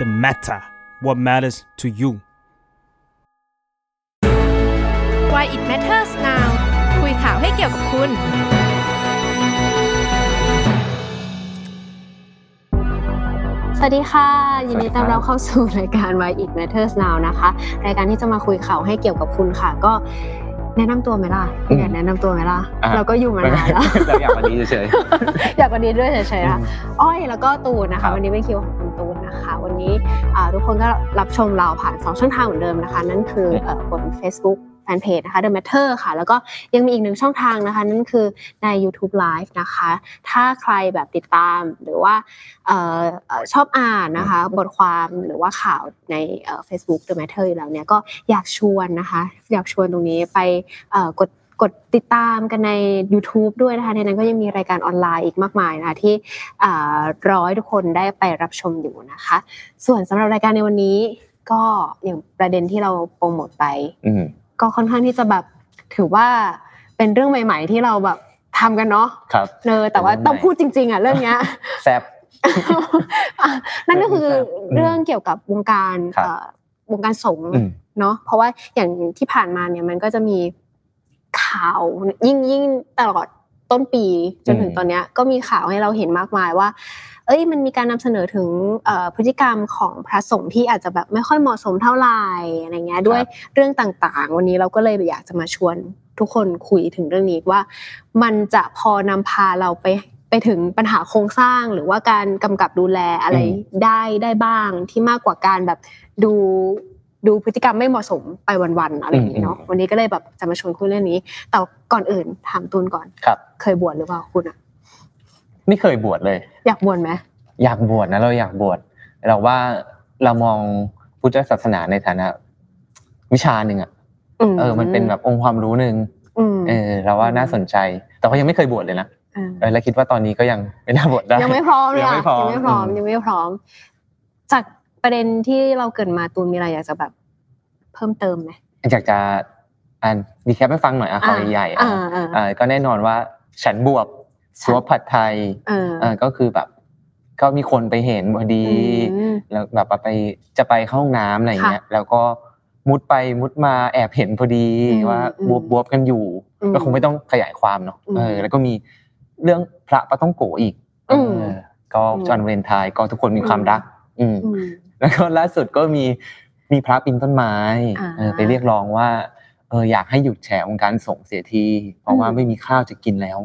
The matter what matters to you Why it matters now คุยข่าวให้เกี่ยวกับคุณ สวัสดีค่ะ ยินดีต้อนรับเข้าสู่รายการ Why It Matters Now นะคะ รายการที่จะมาคุยข่าวให้เกี่ยวกับคุณค่ะ ก็ แนะนำตัวไหมล่ะคุณอยากแนะนำตัวไหมล่ะอะเราก็อยู่มานานแล้วเราอยากวันนี้เฉยอยากวันนี้ด้วยเฉยๆนะอืมอ้อยแล้วก็ตูนนะครัคะบวันนี้เป็นคิวของคุณตูนนะคะ วันนี้อ่าทุกคนก็รับชมเราผ่าน2ช่องทางเหมือนเดิมนะคะ นั่นคือเอ่อบน Facebook แฟนเพจนะคะ The Matter ค่ะ แล้วก็ยังมีอีกหนึ่งช่องทางนะคะ นั่นคือใน YouTube Live นะคะ ถ้าใครแบบติดตามหรือว่าออชอบอ่านนะคะ บทความหรือว่าข่าวในเอ่อ Facebook The Matter อยู่แล้วเนี่ยก็อยากชวนนะคะ อยากชวนตรงนี้ไปกดกดติดตามกันใน YouTube ด้วยนะคะ ในนั้นก็ยังมีรายการออนไลน์อีกมากมายนะคะ ที่อ่ารอให้ทุกคนได้ไปรับชมอยู่นะคะ ส่วนสำหรับรายการในวันนี้ก็อย่างประเด็นที่เราโปรโมทไป ก็ค่อนข้างที่จะแบบถือว่าเป็นเรื่องใหม่ ๆ ที่เราแบบทำกันเนาะครับเนอแต่ว่าเป็นเรื่องต้องใหม่พูดจริง ๆอะเรื่องเนี้ยแซบอะนั่นก็คืออืมเรื่องเกี่ยวกับวงการครับเอ่อวงการสงฆ์อืมเนาะเพราะว่าอย่างที่ผ่านมาเนี่ยมันก็จะมีข่าวยิ่งยิ่งตลอดต้นปีจนถึงอืมตอนเนี้ยก็มีข่าวให้เราเห็นมากมายว่า เอ้ยมันมีการนำเสนอถึงเอ่อพฤติกรรมของพระสงฆ์ที่อาจจะแบบไม่ค่อยเหมาะสมเท่าไหร่อะไรเงี้ยด้วยเรื่องต่างๆ วันนี้เราก็เลยอยากจะมาชวนทุกคนคุยถึงเรื่องนี้ว่า มันจะพอนำพาเราไปไปถึงปัญหาโครงสร้างหรือว่าการกำกับดูแลอะไรอืมได้ได้บ้างที่มากกว่าการแบบดูดูพฤติกรรมไม่เหมาะสมไปวันๆอะไรอย่างนี้เนาะวันนี้ก็เลยแบบจะมาชวนคุยเรื่องนี้ แต่ก่อนอื่นถามตูนก่อนครับ เคยบวชหรือเปล่าคุณอะไม่เคยบวชเลย อยากบวชไหม อยากบวชนะเราอยากบวชเราว่าเรามองพุทธศาสนาในฐานะ วิชาหนึ่งอะเออ มันเป็นแบบองค์ความรู้หนึ่งอืมเออ เราว่าน่าสนใจ แต่ว่ายังไม่เคยบวชเลยนะเออเออแล้วคิดว่าตอนนี้ก็ยังไม่น่าบวชได้ยังไม่พร้อมเลยยังอะไม่พร้อมยังไม่พร้อมอืมยังไม่พร้อม จากประเด็นที่เราเกิดมาตูนมีอะไรอยากจะแบบ เพิ่มเติมไหมอยากจะอ่านดีแคปให้ฟังหน่อยอะขอใหญ่ๆอะอ่าอ่าเออก็แน่นอนว่าฉันบวบสวบผัดไทยเออเออก็คือแบบ ก็มีคนไปเห็นพอดีอืมแล้วแบบว่าไปจะไปเข้าห้องน้ำอะไรเงี้ย แล้วก็มุดไปมุดมาแอบเห็นพอดีอืมว่าอืมบวบบวบกันอยู่อืมก็คงไม่ต้องขยายความเนาะอืมเออแล้วก็มีเรื่องพระปะต้องโกอีกอืมเออก็อืมจอห์นเวนไทน์ก็ทุกคนมีความอืมรักอืมอืมแล้วก็ล่าสุดก็มีมีพระปีนต้นไม้อ่าเออไปเรียกร้องว่าเอออยากให้หยุดแฉองค์การส่งฆ์เสียที เพราะว่าอืมไม่มีข้าวจะกินแล้ว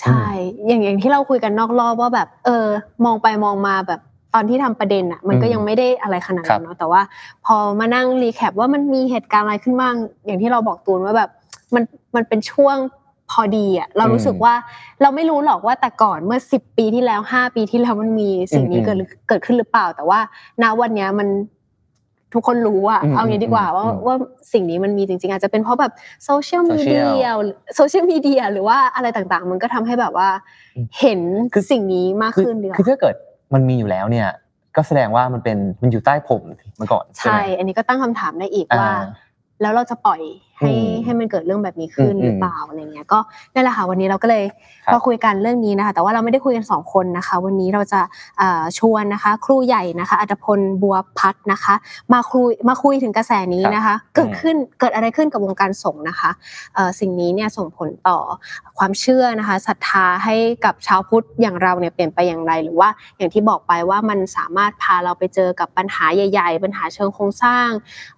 ใช่ อย่างอย่างที่เราคุยกันนอกรอบว่าแบบ เออ มองไปมองมาแบบตอนที่ทำประเด็นอะมันก็อืมยังไม่ได้อะไรขนาดครันั้บนเนาะแต่ว่า พอมานั่งรีแคปว่ามันมีเหตุการณ์อะไรขึ้นบ้าง อย่างที่เราบอกตูนว่าแบบมันมันเป็นช่วงพอดีอะเรารู้สึกว่าเราไม่รู้หรอกว่าแต่ก่อนเมื่อสิบปีที่แล้วห้าปีที่แล้วมันมีสิ่งนี้อืมเกิดเกิดขึ้นหรือเปล่า แต่ว่าณวันเนี้ยมัน ทุกคนรู้อะอืมเอางี้ดีกว่าว่าอืมว่าสิ่งนี้มันมีจริง ๆ อาจจะเป็นเพราะแบบโซเชียลมีเดี Social ยโซเชียลมีเดียหรือว่าอะไรต่างๆ มันก็ทำให้แบบว่าอืมเห็นคือสิ่งนี้มากคือขึ้นดีกว่าคือถ้าเกิดมันมีอยู่แล้วเนี่ย ก็แสดงว่ามันเป็นมันอยู่ใต้ผมมาก่อนใช่ใช่ไหมอันนี้ก็ตั้งคำถามได้อีกอ่าว่า แล้วเราจะปล่อยให้อืมให้มันเกิดเรื่องแบบนี้ขึ้นอืมหรือเปล่าอะไรเงี้ยก็นั่นแหละค่ะวันนี้เราก็เลยครับมาคุยกันเรื่องนี้นะคะ แต่ว่าเราไม่ได้คุยกันสองคนนะคะ วันนี้เราจะเอ่อชวนนะคะ ครูใหญ่นะคะอัตพลบัวพัฒน์นะคะ มาคุยมาคุยถึงกระแสนี้นะคะ เกิดขึ้นเกิดอะไรขึ้นกับวงการสงฆ์นะคะเอ่อสิ่งนี้เนี่ยส่งผลต่อความเชื่อนะคะศรัทธาให้กับชาวพุทธอย่างเราเนี่ยเปลี่ยนไปอย่างไร หรือว่าอย่างที่บอกไปว่ามันสามารถพาเราไปเจอกับปัญหาใหญ่ ๆ ปัญหาเชิงโครงสร้าง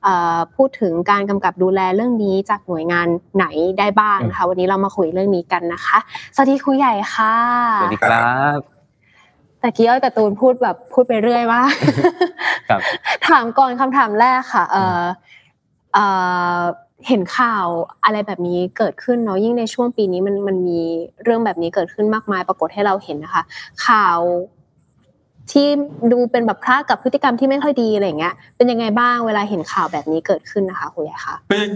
เอ่อพูดถึงการกำกับดูแลเรื่องนี้จากหน่วยงานไหนได้บ้างนะคะวันนี้เรามาคุยเรื่องนี้กันนะคะ สวัสดีครูใหญ่ค่ะ สวัสดีครับแต่กี้อ้อยกับตูนพูดแบบพูดไปเรื่อยมากครับถามก่อนคำถามแรกค่ะ เอ่อเอ่อเห็นข่าวอะไรแบบนี้เกิดขึ้นเนาะยิ่งในช่วงปีนี้มันมันมีเรื่องแบบนี้เกิดขึ้นมากมายปรากฏให้เราเห็นนะคะ ข่าว ที่ดูเป็นแบบพระกับพฤติกรรมที่ไม่ค่อยดีอะไรเงี้ยเป็นยังไงบ้างเวลาเห็นข่าวแบบนี้เกิดขึ้นนะคะคุณใหญ่คะเป็น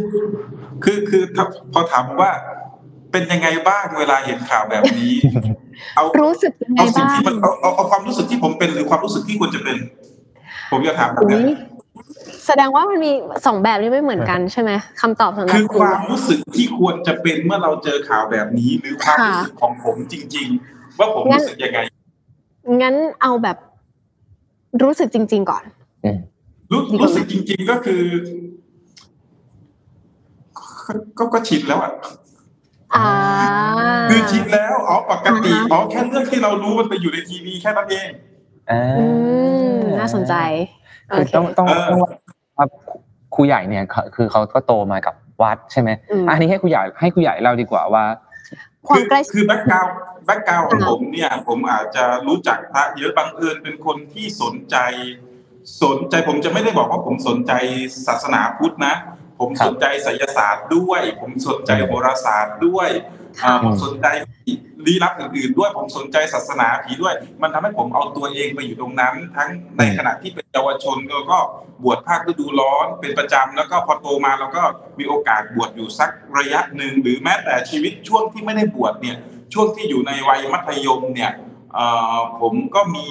คือคือพอถามว่า เป็นยังไงบ้างเวลาเห็นข่าวแบบนี้ เอารู้สึกยังไงบ้างเอาเอาเอาความรู้สึกที่ผมเป็นหรือความรู้สึกที่ควรจะเป็น ผมจะถามแบบนี้แสดงว่ามันมีสองแบบนี้ไม่เหมือนกันใช่ไหมคำตอบสำหรับคือความรู้สึกที่ควรจะเป็นเมื่อเราเจอข่าวแบบนี้ หรือความรู้สึกของผมจริง ๆ ว่าผมรู้สึกยังไง งั้นเอาแบบรู้สึกจริง ๆ ก่อนรู้รู้สึกจริง ๆก็คือ ก็ก็ชินแล้วอะคือชินแล้วอ๋อปกติอ๋อแค่เรื่องที่เรารู้มันไปอยู่ในทีวีแค่นั้นเองอืมน่าสนใจคือต้องต้องต้องว่าครูใหญ่เนี่ยคือเขาก็โตมากับวัดใช่ไหมอันนี้ให้ครูใหญ่ให้ครูใหญ่เล่าดีกว่าว่า ความใกล้คือ background background ของผมเนี่ย ผมอาจจะรู้จักพระเยอะบังเอิญเป็นคนที่สนใจ สนใจผมจะไม่ได้บอกว่าผมสนใจศาสนาพุทธนะ ผมสนใจไสยศาสตร์ด้วย ผมสนใจโหราศาสตร์ด้วย ผมสนใจลี้ลับอื่นๆด้วยผมสนใจศาสนาผีด้วย มันทำให้ผมเอาตัวเองไปอยู่ตรงนั้น ทั้งในขณะที่เป็นเยาวชนเราก็บวชภาคฤดูร้อนเป็นประจำแล้วก็พอโตมาเราก็มีโอกาสบวชอยู่สักระยะหนึ่งหรือแม้แต่ชีวิตช่วงที่ไม่ได้บวชเนี่ยช่วงที่อยู่ในวัยมัธยมเนี่ยผมก็มี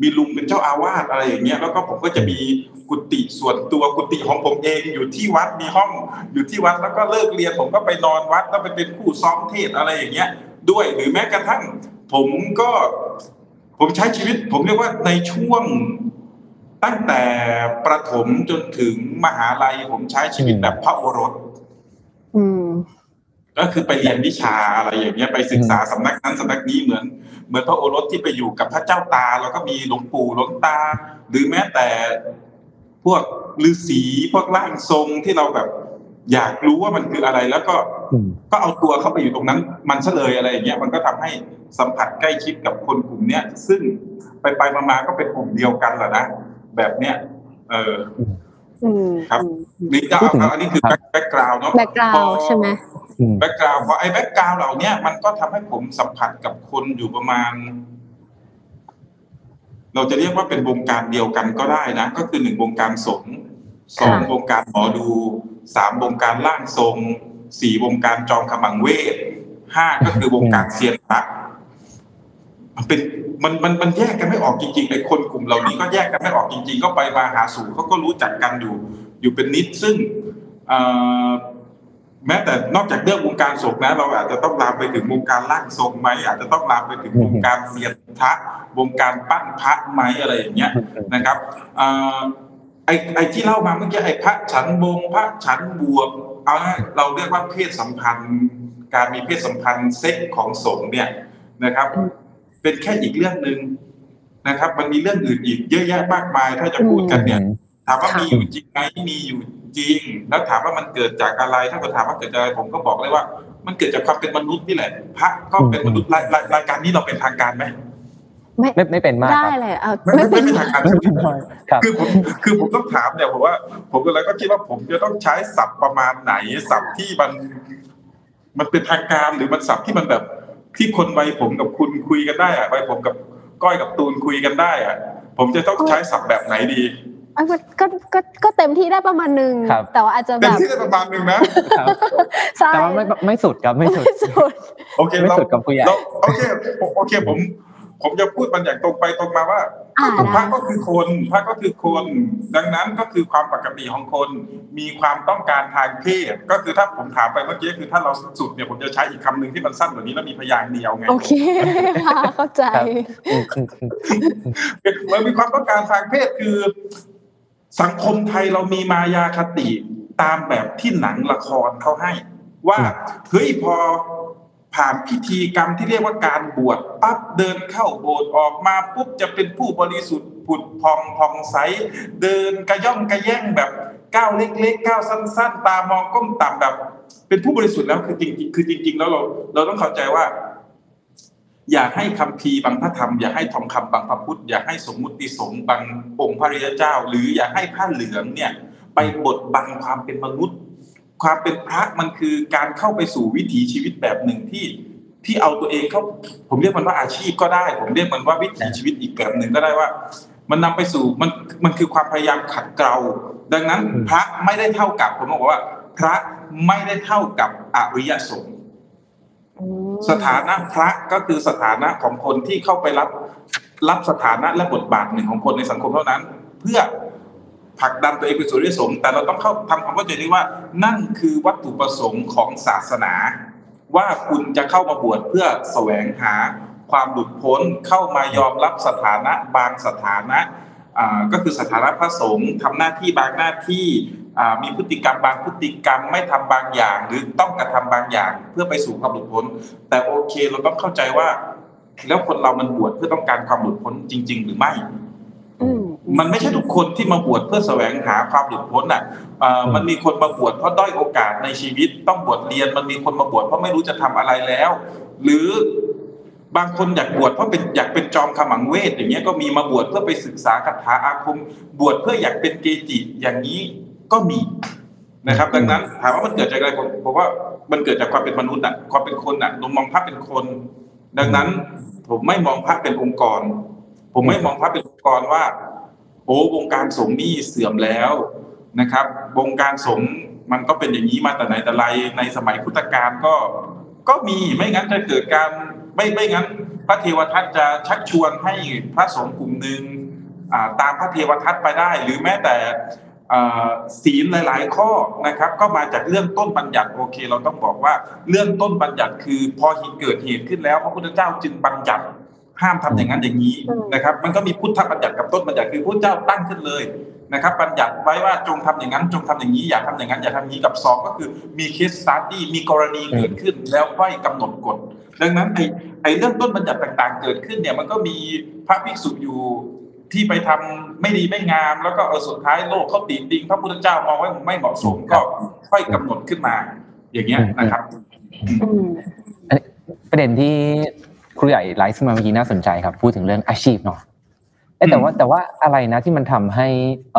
มีลุงเป็นเจ้าอาวาสอะไรอย่างเงี้ยแล้วก็ผมก็จะมีกุฏิส่วนตัวกุฏิของผมเองอยู่ที่วัดมีห้องอยู่ที่วัดแล้วก็เลิกเรียนผมก็ไปนอนวัดแล้วไปเป็นผู้ซ้อมเทศอะไรอย่างเงี้ย ด้วยหรือแม้กระทั่ง ผมก็ผมใช้ชีวิต ผมเรียกว่าในช่วงตั้งแต่ประถมจนถึงมหาลัย ผมใช้ชีวิตแบบพระโอรส ก็คือไปเรียนวิชาอะไรอย่างเงี้ยไปศึกษาสำนักนั้นสำนักนี้เหมือน เหมือนพระโอรสที่ไปอยู่กับพระเจ้าตา แล้วก็มีหลวงปู่หลวงตา หรือแม้แต่พวกฤาษีพวกร่างทรงที่เราแบบ อยากรู้ว่ามันคืออะไร แล้วก็ก็เอาตัวเข้าไปอยู่ตรงนั้น มันเฉลยอะไรอย่างเงี้ยมันก็ทำให้สัมผัสใกล้ชิดกับคนกลุ่มเนี้ยซึ่งไปไปมาๆก็เป็นกลุ่มเดียวกันแหละนะแบบเนี้ยเออครับนี่จะเอาอันนี้คือ background เนาะ back ground ใช่ไหม background เพราะไอ้ background เหล่านี้มันก็ทำให้ผมสัมผัสกับคนอยู่ประมาณ เราจะเรียกว่าเป็นวงการเดียวกันก็ได้นะ ก็คือหนึ่งวงการสงฆ์สองวงการหมอดูสามวงการล่างทรงสี่วงการจอมขมังเวทห้าก็คือวงการเซียนพระมันเป็นมันมันมันแยกกันไม่ออกจริงๆไอ้คนกลุ่มเหล่านี้ก็แยกกันไม่ออกจริง ๆ ก็ไปมาหาสู่เขาก็รู้จักกันอยู่ อยู่เป็นนิดซึ่ง แม้แต่นอกจากเรื่องวงการศกนะเราอาจจะต้องลามไปถึงวงการล่างทรงไหมอาจจะต้องลามไปถึงวงการเสียนพระวงการปั้นพระไหมอะไรอย่างเงี้ยนะครับไอ้ไอ้ที่เล่ามาเมื่อกี้ไอ้พระฉันบงพระฉันบวบเอาเราเรียกว่าเพศสัมพันธ์ การมีเพศสัมพันธ์เซ็กของสงฆ์เนี่ยนะครับ เป็นแค่อีกเรื่องหนึ่งนะครับ มันมีเรื่องอื่นอีกเยอะแยะมากมาย ถ้าจะพูดกันเนี่ยถามว่ามีอยู่จริงไหมมีอยู่ จริง แล้วถามว่ามันเกิดจากอะไร ถ้าคุณถามว่าเกิดจากอะไรผมก็บอกเลยว่า มันเกิดจากความเป็นมนุษย์นี่แหละพระก็เป็นมนุษย์รายการนี้เราเป็นทางการไหมไม่ไม่เป็นมากได้เลยเออไม่ไม่เป็นทางการคือผมคือผมต้องถามเนี่ยผมว่า ผมก็เลยก็คิดว่าผมจะต้องใช้ศัพท์ประมาณไหนศัพท์ที่มัน มันเป็นทางการหรือมันศัพท์ที่มันแบบที่คนวัยผมกับคุณคุยกันได้อะวัยผมกับก้อยกับตูนคุยกันได้อะผมจะต้องใช้ศัพท์แบบไหนดี ก็ก็ก็เต็มที่ได้ประมาณหนึ่งแต่ว่าอาจจะแบบเต็มที่ได้ประมาณหนึ่งนะแต่ว่าไม่ไม่สุดครับไม่สุดโอเคไม่สุดกับผู้ใหญ่โอเคโอเคผม ผมจะพูดมันอย่างตรงไปตรงมาว่าพระก็คือคนพระก็คือคน ดังนั้นก็คือความปกติของคน มีความต้องการทางเพศก็คือถ้าผมถามไปเมื่อกี้คือถ้าเราสุดเนี่ยผมจะใช้อีกคำหนึ่งที่มันสั้นกว่านี้แล้วมีพยางเดียวไงโอเคเข้าใจมันมีความต้องการทางเพศคือ สังคมไทยเรามีมายาคติตามแบบที่หนังละครเขาให้ ว่าเฮ้ยพอผ่านพิธีกรรมที่เรียกว่าการบวชปั๊บเดินเข้าโบสถ์ออกมาปุ๊บจะเป็นผู้บริสุทธิ์ผุดพองพองใส เดินกระย่องกระแย่งแบบก้าวเล็กๆก้าวสั้น ๆ ตามองก้มต่ำแบบ เป็นผู้บริสุทธิ์แล้วคือจริงๆคือจริง ๆ แล้วเราเราต้องเข้าใจว่า อย่าให้คำพีบางพระธรรม อย่าให้ทองคำบางพระพุทธ อย่าให้สมมุติสงฆ์บางองค์พระริยเจ้า หรืออย่าให้ผ้าเหลืองเนี่ยไปบดบังความเป็นมนุษย์ ความเป็นพระมันคือการเข้าไปสู่วิถีชีวิตแบบหนึ่งที่ที่เอาตัวเองเขาผมเรียกมันว่าอาชีพก็ได้ ผมเรียกมันว่าวิถีชีวิตอีกแบบหนึ่งก็ได้ว่า มันนำไปสู่มันมันคือความพยายามขัดเกลาดังนั้นพระไม่ได้เท่ากับผมบอกว่า พระไม่ได้เท่ากับอริยสงฆ์ สถานะพระก็คือสถานะของคนที่เข้าไปรับรับสถานะและบทบาทหนึ่งของคนในสังคมเท่านั้น เพื่อผลักดันตัวเองเป็นสุริสงฆ์แต่เราต้องเข้าทำความเข้าใจนี้ว่า นั่นคือวัตถุประสงค์ของศาสนา ว่าคุณจะเข้ามาบวชเพื่อแสวงหาความหลุดพ้นเข้ามายอมรับสถานะบางสถานะก็คือสถานะพระสงฆ์ทำหน้าที่บางหน้าที่ มีพฤติกรรมบางพฤติกรรมไม่ทำบางอย่าง หรือต้องกระทำบางอย่าง เพื่อไปสู่ความหลุดพ้น แต่โอเคเราต้องเข้าใจว่า แล้วคนเรามันบวชเพื่อต้องการความหลุดพ้นจริง ๆ หรือไม่มันไม่ใช่ทุกคนที่มาบวชเพื่อแสวงหาความหลุดพ้นอะมันมีคนมาบวชเพราะด้อยโอกาสในชีวิต ต้องบวชเรียน มันมีคนมาบวชเพราะไม่รู้จะทำอะไรแล้ว หรือบางคนอยากบวชเพราะเป็นอยากเป็นจอมขมังเวทอย่างเงี้ยก็มีมาบวชเพื่อไปศึกษาคาถาอาคม บวชเพื่ออยากเป็นเกจิอย่างนี้ ก็มีนะครับ ดังนั้นถามว่ามันเกิดจากอะไรผมผมว่ามันเกิดจากความเป็นมนุษย์อะความเป็นคนอะลงมองพระเป็นคน ดังนั้น ผมไม่มองพระเป็นองค์กร ผมไม่มองพระเป็นองค์กรว่า โอ้วงการสงฆ์นี่เสื่อมแล้วนะครับ วงการสงฆ์มันก็เป็นอย่างนี้มาแต่ไหนแต่ไรในสมัยพุทธกาลก็ก็มีไม่งั้นจะเกิดการไม่ไม่งั้น พระเทวทัตจะชักชวนให้พระสงฆ์กลุ่มหนึ่งตามพระเทวทัตไปได้ หรือแม้แต่ ศีลหลาย ๆ ข้อนะครับก็มาจากเรื่องต้นบัญญัติโอเค เราต้องบอกว่าเรื่องต้นบัญญัติคือพอเหตุเกิดเหตุขึ้นแล้วพระพุทธเจ้าจึงบัญญัติห้ามทำอย่างนั้นอย่างนี้นะครับ มันก็มีพุทธบัญญัติกับต้นบัญญัติคือพระเจ้าตั้งขึ้นเลยนะครับ บัญญัติไว้ว่าจงทำอย่างนั้น จงทำอย่างนี้อย่าทำอย่างนั้นอย่าทำนี้กับสองก็คือมี case study มีกรณีเกิดขึ้นแล้วค่อยกำหนดกฎดังนั้นไอ้ไอ้เรื่องต้นบัญญัติต่าง ๆ เกิดขึ้นเนี่ยมันก็มีพระภิกษุอยู่ ที่ไปทำไม่ดีไม่งาม แล้วก็เออสุดท้ายโลกเขาตีติงพระพุทธเจ้ามองว่าไม่เหมาะสมก็ค่อยกำหนดขึ้นมา อย่างเงี้ยนะครับประเด็นที่ครูใหญ่ไลฟ์มาเมื่อกี้น่าสนใจครับ พูดถึงเรื่องอาชีพเนาะแต่ว่าแต่ว่าอะไรนะที่มันทำให้เอ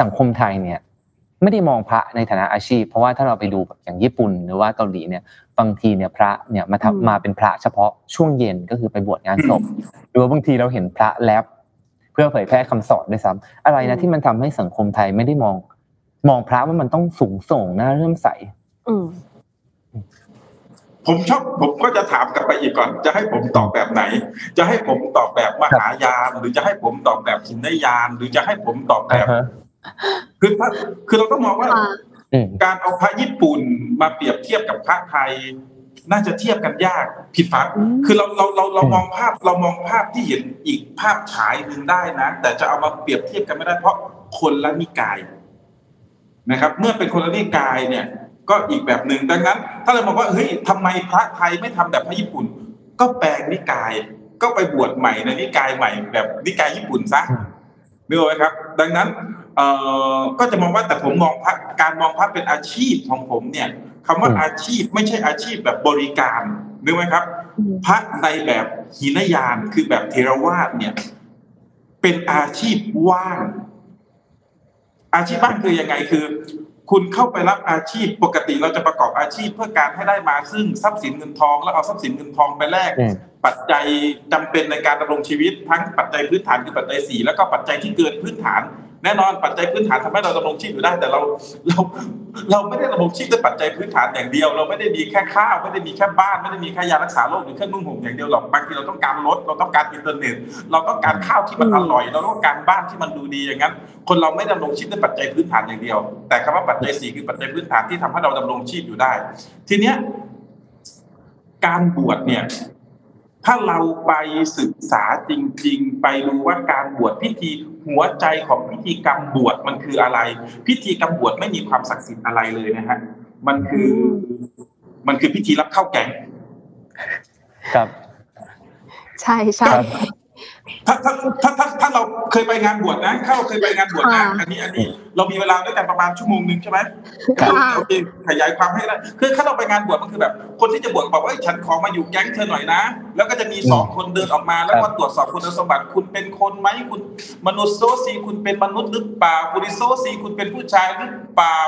สังคมไทยเนี่ย ไม่ได้มองพระในฐานะอาชีพ เพราะว่าถ้าเราไปดูแบบอย่างญี่ปุ่นหรือว่าเกาหลีเนี่ยบางทีเนี่ยพระเนี่ยมาทำมาเป็นพระเฉพาะช่วงเย็นก็คือไปบวชงานศพหรือว่าบางทีเราเห็นพระแลบเพื่อเผยแพร่คำสอนด้วยซ้ำอะไรนะที่มันทำให้สังคมไทยไม่ได้มอง มองพระว่ามันต้องสูงส่งน่าเริ่มใสผมชอบผมก็จะถามกลับไปอีกก่อน จะให้ผมตอบแบบไหน จะให้ผมตอบแบบมหายาน หรือจะให้ผมตอบแบบหินยาน หรือจะให้ผมตอบแบบคือถ้าคือเราต้องมองว่าการเอาพระญี่ปุ่นมาเปรียบเทียบกับพระไทย น่าจะเทียบกันยากผิดฝังคือเราเราเราเรามองภาพเรามองภาพที่เห็นอีกภาพฉายหนึ่งได้นะ แต่จะเอามาเปรียบเทียบกันไม่ได้เพราะคนละนิกายนะครับ เมื่อเป็นคนละนิกายเนี่ย ก็อีกแบบหนึ่งดังนั้น ถ้าเราบอกว่าเฮ้ยทำไมพระไทยไม่ทำแบบพระญี่ปุ่น ก็แปลงนิกาย ก็ไปบวชใหม่ในนิกายใหม่แบบนิกายญี่ปุ่นซะนึกไหมครับ ดังนั้นเอ่อก็จะมองว่าแต่ผมมองพระการมองพระเป็นอาชีพของผมเนี่ย คำว่าอาชีพไม่ใช่อาชีพแบบบริการนึกไหมครับ พระในแบบหินยานคือแบบเทรวาสเนี่ย เป็นอาชีพว่าง อาชีพว่างคือยังไงคือ คุณเข้าไปรับอาชีพปกติเราจะประกอบอาชีพเพื่อการให้ได้มาซึ่งทรัพย์สินเงินทอง แล้วเอาทรัพย์สินเงินทองไปแลกปัจจัยจำเป็นในการดำรงชีวิตทั้งปัจจัยพื้นฐานคือปัจจัยสี่แล้วก็ปัจจัยที่เกินพื้นฐาน แน่นอนปัจจัยพื้นฐานทำให้เราดำรงชีพอยู่ได้ แต่เราเราเราไม่ได้ดำรงชีพด้วยปัจจัยพื้นฐานอย่างเดียว เราไม่ได้มีแค่ข้าวไม่ได้มีแค่บ้านไม่ได้มีแค่ยารักษาโรคหรือเครื่องนุ่งห่มอย่างเดียวหรอกบางทีเราต้องการรถเราต้องการอินเทอร์เน็ต เราต้องการข้าวที่มันอร่อย เราต้องการบ้านที่มันดูดีอย่างนั้น คนเราไม่ดำรงชีพด้วยปัจจัยพื้นฐานอย่างเดียว แต่คำว่าปัจจัยสี่คือปัจจัยพื้นฐานที่ทำให้เราดำรงชีพอยู่ได้ ทีเนี้ยการบวชเนี่ย ถ้าเราไปศึกษาจริง ๆ ไปดูว่าการบวชพิธีหัวใจของพิธีกรรมบวชมันคืออะไร พิธีกรรมบวชไม่มีความศักดิ์สิทธิ์อะไรเลยนะฮะมันคือ มันคือพิธีรับเข้าแกงครับ ใช่ใช่ถ้าถ้าถ้าถ้าถ้าเราเคยไปงานบวชนะ เข้าเคยไปงานบวชนะอันนี้อันนี้เรามีเวลาด้วยกันประมาณชั่วโมงหนึ่งใช่ไหมค่ะโอเคขยายความให้ได้คือถ้าเราไปงานบวชมันคือแบบ คนที่จะบวชบอกว่าเอ้ยฉันขอมาอยู่แก๊งเธอหน่อยนะ แล้วก็จะมีสองคนเดินออกมา แล้วก็ตรวจสอบคุณสมบัติ คุณเป็นคนไหมคุณมนุษย์โซซีคุณเป็นมนุษย์หรือเปล่าคุณโซซีคุณเป็นผู้ชายหรือเปล่า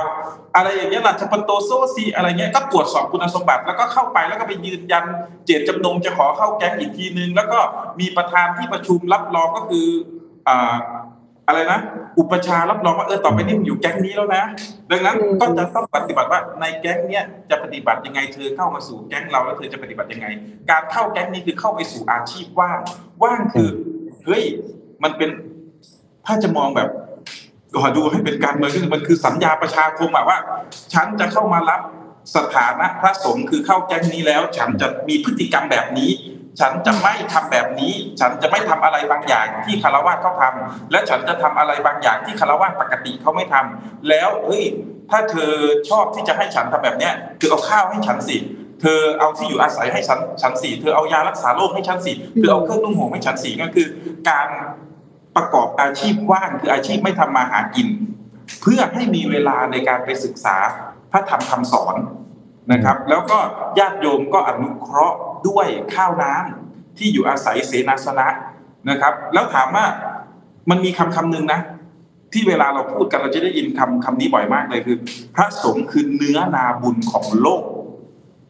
อะไรอย่างเงี้ยหลักจะปโตโซซีอะไรเงี้ยก็ตรวจสอบคุณสมบัติ แล้วก็เข้าไปแล้วก็ไปยืนยัน เจตจำนงจะขอเข้าแก๊งอีกทีนึง แล้วก็มีประธานที่ประชุมรับรองก็คืออ่า อะไรนะ อุปชฌาย์รับรองว่าเออต่อไปนี้มึงอยู่แก๊งนี้แล้วนะ ดังนั้นอืมก็จะต้องปฏิบัติว่าในแก๊งเนี้ยจะปฏิบัติยังไงเธอเข้ามาสู่แก๊งเราแล้วเธอจะปฏิบัติยังไง การเข้าแก๊งนี้คือเข้าไปสู่อาชีพว่าง ว่างคือเฮ้ยมันเป็นถ้าจะมองแบบขอดูให้เป็นการเมืองก็คือมันคือสัญญาประชาคมอะว่า ฉันจะเข้ามารับสถานะพระสงฆ์คือเข้าแก๊งนี้แล้ว ฉันจะมีพฤติกรรมแบบนี้ ฉันจะไม่ทำแบบนี้ ฉันจะไม่ทำอะไรบางอย่างที่คารวะเขาทำและฉันจะทำอะไรบางอย่างที่คารวะปกติเขาไม่ทำแล้วเฮ้ยถ้าเธอชอบที่จะให้ฉันทำแบบเนี้ยเธอเอาข้าวให้ฉันสิเธอเอาที่อยู่อาศัยให้ฉันฉันสิเธอเอายารักษาโรคให้ฉันสิเธอเอาเครื่องนุ่งห่มให้ฉันสิก็คือ การประกอบอาชีพว่างคืออาชีพไม่ทำมาหากิน เพื่อให้มีเวลาในการไปศึกษาพระธรรมคำสอน นะครับ แล้วก็ญาติโยมก็อนุเคราะห์ด้วยข้าวน้ำที่อยู่อาศัยเสนาสนะนะครับ แล้วถามว่ามันมีคำคำหนึ่งนะ ที่เวลาเราพูดกันเราจะได้ยินคำคำนี้บ่อยมากเลยคือ พระสงฆ์คือเนื้อนาบุญของโลก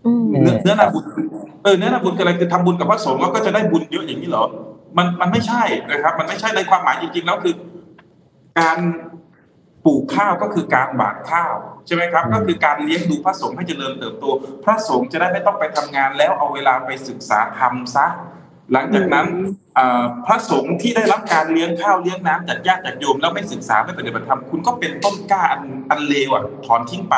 อืมเนื้อเนื้อนาบุญเออเนื้อนาบุญคืออะไรคือทำบุญกับพระสงฆ์แล้วก็จะได้บุญเยอะอย่างนี้เหรอมันมันไม่ใช่นะครับ มันไม่ใช่ในความหมายจริงๆแล้วคือ การ ปลูกข้าวก็คือการหว่านข้าวใช่ไหมครับ ก็คือการเลี้ยงดูพระสงฆ์ให้เจริญเติบโต พระสงฆ์จะได้ไม่ต้องไปทำงานแล้วเอาเวลาไปศึกษาธรรมซะหลังจากนั้นเอ่อพระสงฆ์ที่ได้รับการเลี้ยงข้าวเลี้ยงน้ำจากญาติจากโยมแล้วไม่ศึกษาไม่ปฏิบัติธรรมคุณก็เป็นต้นกล้าอันอันเลวอะถอนทิ้งไป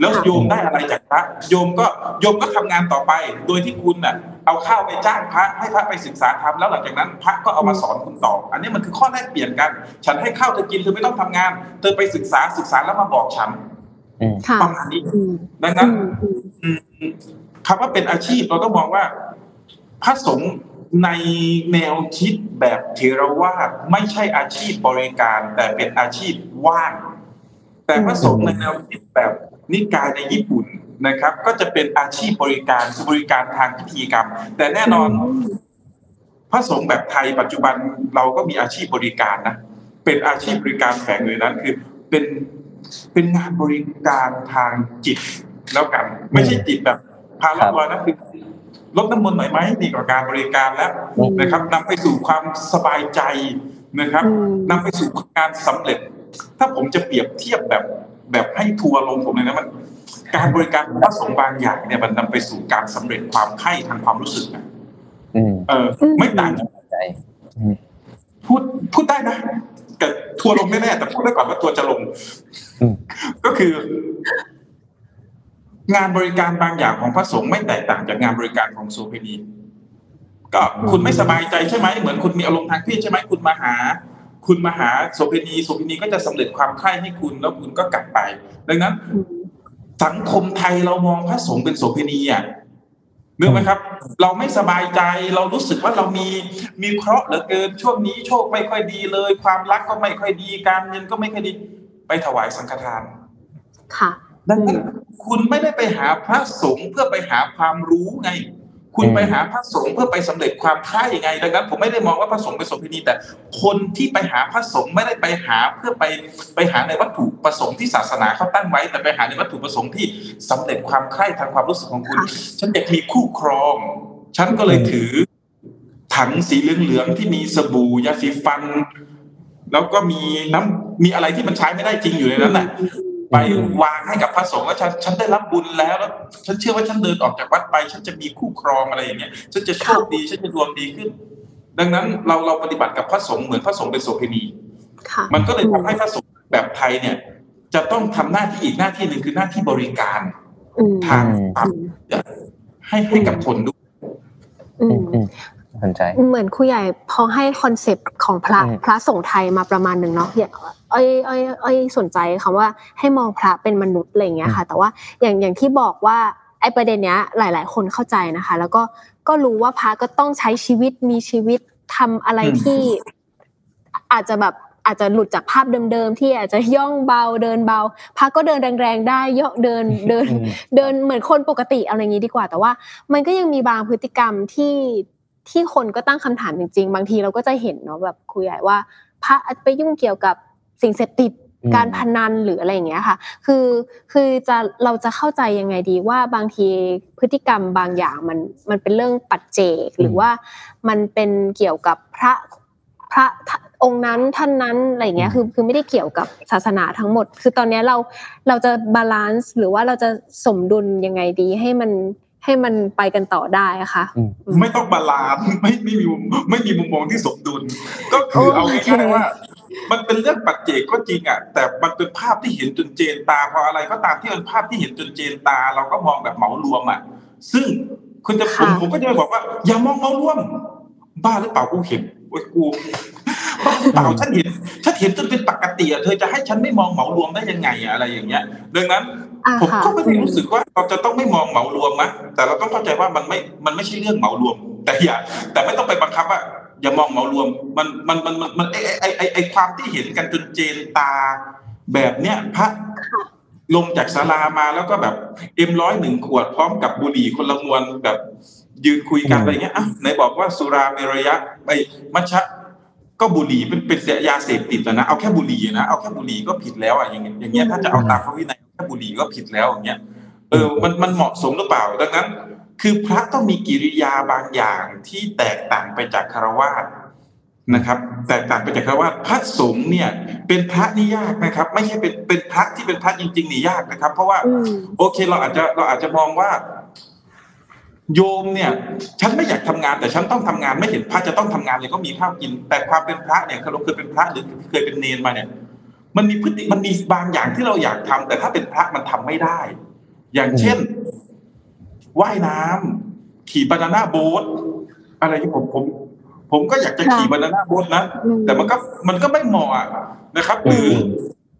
แล้วโยมได้อะไรจากพระโยมก็โยมก็ทำงานต่อไป โดยที่คุณน่ะ เอาข้าวไปจ้างพระให้พระไปศึกษาธรรมแล้วหลังจากนั้น พระก็เอามาสอนคุณต่อ อันนี้มันคือข้อแลกเปลี่ยนกัน ฉันให้ข้าวเธอกินเธอไม่ต้องทำงาน เธอไปศึกษาศึกษาแล้วมาบอกฉันอืมค่ะประมาณนี้อืมดังนั้นอืมอืมคำว่าเป็นอาชีพเราต้องมองว่า พระสงฆ์ในแนวคิดแบบเทรวาสไม่ใช่อาชีพบริการ แต่เป็นอาชีพว่าง แต่พระสงฆ์ในแนวคิดแบบนิกายในญี่ปุ่น นะครับ ก็จะเป็นอาชีพบริการคือบริการทางพิธีกรรม แต่แน่นอนพระสงฆ์แบบไทยปัจจุบันเราก็มีอาชีพบริการนะเป็นอาชีพบริการแฝงอยู่ในนั้นคือเป็นเป็นงานบริการทางจิตแล้วกัน ไม่ใช่จิตแบบพาลบวานะคือลดน้ำมนต์หน่อยไหมดีกว่าการบริการแล้วนะครับนำไปสู่ความสบายใจนะครับอืมนำไปสู่การสำเร็จ ถ้าผมจะเปรียบเทียบแบบแบบให้ทัวร์ลงผมเลยนะมัน การบริการพระสงฆ์บางอย่างเนี่ยมันนำไปสู่การสำเร็จความไข้ทางความรู้สึกนะอืมเออ ไม่ต่างใจพูดพูดได้นะแต่ทัวร์ลงแน่ๆแต่พูดได้ก่อนว่าทัวร์จะลงอืมก็คืองานบริการบางอย่างของพระสงฆ์ไม่แตกต่างจากงานบริการของโสเภณีก็คุณไม่สบายใจใช่ไหมเหมือนคุณมีอารมณ์ทางเพศใช่ไหมคุณมาหา คุณมาหาโสเภณีโสเภณีก็จะสำเร็จความใคร่ให้คุณแล้วคุณก็กลับไป ดังนั้นอืม สังคมไทยเรามองพระสงฆ์เป็นโสเภณีอะเนื่องไหมครับ เราไม่สบายใจเรารู้สึกว่าเรามีมีเคราะห์เหลือเกินช่วงนี้โชคไม่ค่อยดีเลย ความรักก็ไม่ค่อยดีการเงินก็ไม่ค่อยดี ไปถวายสังฆทาน ค่ะดังนั้นคุณไม่ได้ไปหาพระสงฆ์เพื่อไปหาความรู้ไง คุณไปหาพระสงฆ์เพื่อไปสำเร็จความใคร่ไงดังนั้นผมไม่ได้มองว่าพระสงฆ์เป็นโสเภณีแต่ คนที่ไปหาพระสงฆ์ไม่ได้ไปหาเพื่อไปไปหาในวัตถุประสงค์ที่ศาสนาเขาตั้งไว้ แต่ไปหาในวัตถุประสงค์ที่สำเร็จความใคร่ทางความรู้สึกของคุณค่ะฉันอยากมีคู่ครอง ฉันก็เลยถือ ถังสีเหลืองๆที่มีสบู่ยาสีฟันแล้วก็มีน้ำมีอะไรที่มันใช้ไม่ได้จริงอยู่ในนั้นแหละ ไปวางให้กับพระสงฆ์ว่าฉันฉันได้รับบุญแล้วแล้ว ฉันเชื่อว่าฉันเดินออกจากวัดไป ฉันจะมีคู่ครองอะไรอย่างเงี้ยฉันจะโชคดีฉันจะดวงดีขึ้น ดังนั้นเราเราปฏิบัติกับพระสงฆ์เหมือนพระสงฆ์เป็นโสเภณีค่ะมันก็เลยทำให้พระสงฆ์แบบไทยเนี่ย จะต้องทำหน้าที่อีกหน้าที่หนึ่งคือหน้าที่บริการอืมทางความให้ให้กับคนด้วยอือืมมอืม สนใจ เหมือนครูใหญ่พอให้ concept ของพระอืมพระสงฆ์ไทยมาประมาณหนึ่งเนาะอย่างอ้อยอ้อยอ้อยสนใจคำว่าให้มองพระเป็นมนุษย์อะไรอย่างเงี้ยค่ะ แต่ว่าอย่างอย่างที่บอกว่าไอ้ประเด็นเนี้ยหลาย ๆ คนเข้าใจนะคะ แล้วก็ก็รู้ว่าพระก็ต้องใช้ชีวิตมีชีวิตทำอะไรอืมที่ อาจจะแบบอาจจะหลุดจากภาพเดิมๆที่อาจจะย่องเบาเดินเบาพระก็เดินแรงๆได้ย่อเดินเดินอืมเดินเหมือนคนปกติเอาอย่างนี้ดีกว่า แต่ว่า มันก็ยังมีบางพฤติกรรมที่ ที่คนก็ตั้งคำถามจริง ๆ บางทีเราก็จะเห็นเนาะแบบครูใหญ่ว่า พระไปยุ่งเกี่ยวกับสิ่งเสพติดอืมการพนันหรืออะไรอย่างเงี้ยค่ะ คือคือจะเราจะเข้าใจยังไงดีว่าบางทีพฤติกรรมบางอย่างมันมันเป็นเรื่องปัจเจกหรือว่ามันเป็นเกี่ยวกับพระพระองค์นั้นท่านนั้นอะไรอย่างเงี้ยคือคือไม่ได้เกี่ยวกับศาสนาทั้งหมด คือตอนเนี้ยเราเราจะ balance หรือว่าเราจะสมดุลยังไงดีให้มัน ให้มันไปกันต่อได้อะค่ะอืมไม่ต้อง balance ไม่ไม่มีมุมไม่มีมุมมองที่สมดุล ก็คือเอาโอเคง่ายๆว่า มันเป็นเรื่องปัจเจกก็จริงอะแต่มันเป็นภาพที่เห็นจนเจนตาพออะไรก็ตามที่เป็นภาพที่เห็นจนเจนตา เราก็มองแบบเหมารวมอะซึ่งคุณจะผมผมก็จะไปบอกว่า อย่ามองเหมารวม บ้าหรือเปล่ากูเห็นโอ้ยกู บ้าหรือเปล่าฉันเห็นฉันเห็นจนเป็นปกติอะเธอจะให้ฉันไม่มองเหมารวมได้ยังไงอะอะไรอย่างเงี้ยดังนั้นอ่าผมค่ะก็ไม่ได้รู้สึกว่าเราจะต้องไม่มองเหมารวมนะแต่เราต้องเข้าใจว่ามันไม่มันไม่ใช่เรื่องเหมารวม แต่อย่าแต่ไม่ต้องไปบังคับว่าอย่ามองเหมารวมมันมันมันมันมันไอไอไอไอความที่เห็นกันจนเจนตา แบบเนี้ยพระลงจากศาลามาแล้วก็แบบเอ็มร้อยหนึ่งขวดพร้อมกับบุหรี่คนละมวนแบบยืนคุยกันอืมอะไรเงี้ยอะไหนบอกว่าสุราเมรยะไอมัชชะ ก็บุหรี่เป็นเป็นยาเสพติดอะนะเอาแค่บุหรี่นะเอาแค่บุหรี่ก็ผิดแล้วอะอย่างเงี้ยอย่างเงี้ยถ้าจะเอาตามพระวินัยแค่บุหรี่ก็ผิดแล้วอย่างเงี้ยเออมันมันเหมาะสมหรือเปล่าดังนั้น คือพระต้องมีกิริยาบางอย่างที่แตกต่างไปจากคารวาสนะครับ แตกต่างไปจากคารวาสพระสงฆ์เนี่ย เป็นพระนี่ยากนะครับ ไม่ใช่เป็นเป็นพระที่เป็นพระจริงๆนี่ยากนะครับ เพราะว่าอืมโอเคเราอาจจะเราอาจจะมองว่า โยมเนี่ย ฉันไม่อยากทำงาน แต่ฉันต้องทำงานไม่เห็นพระจะต้องทำงานเลยก็มีข้าวกิน แต่ความเป็นพระเนี่ยเราเคยเป็นพระหรือเคยเป็นเนนมาเนี่ย มันมีพฤติมันมีบางอย่างที่เราอยากทำแต่ถ้าเป็นพระมันทำไม่ได้ อย่างเช่นว่ายน้ำขี่บานาน่าโบ๊ทอะไรที่ผมผม ผมก็อยากจะค่ะขี่บานาน่าโบ๊ทนะอืมแต่มันก็มันก็ไม่เหมาะอะนะครับ หรือ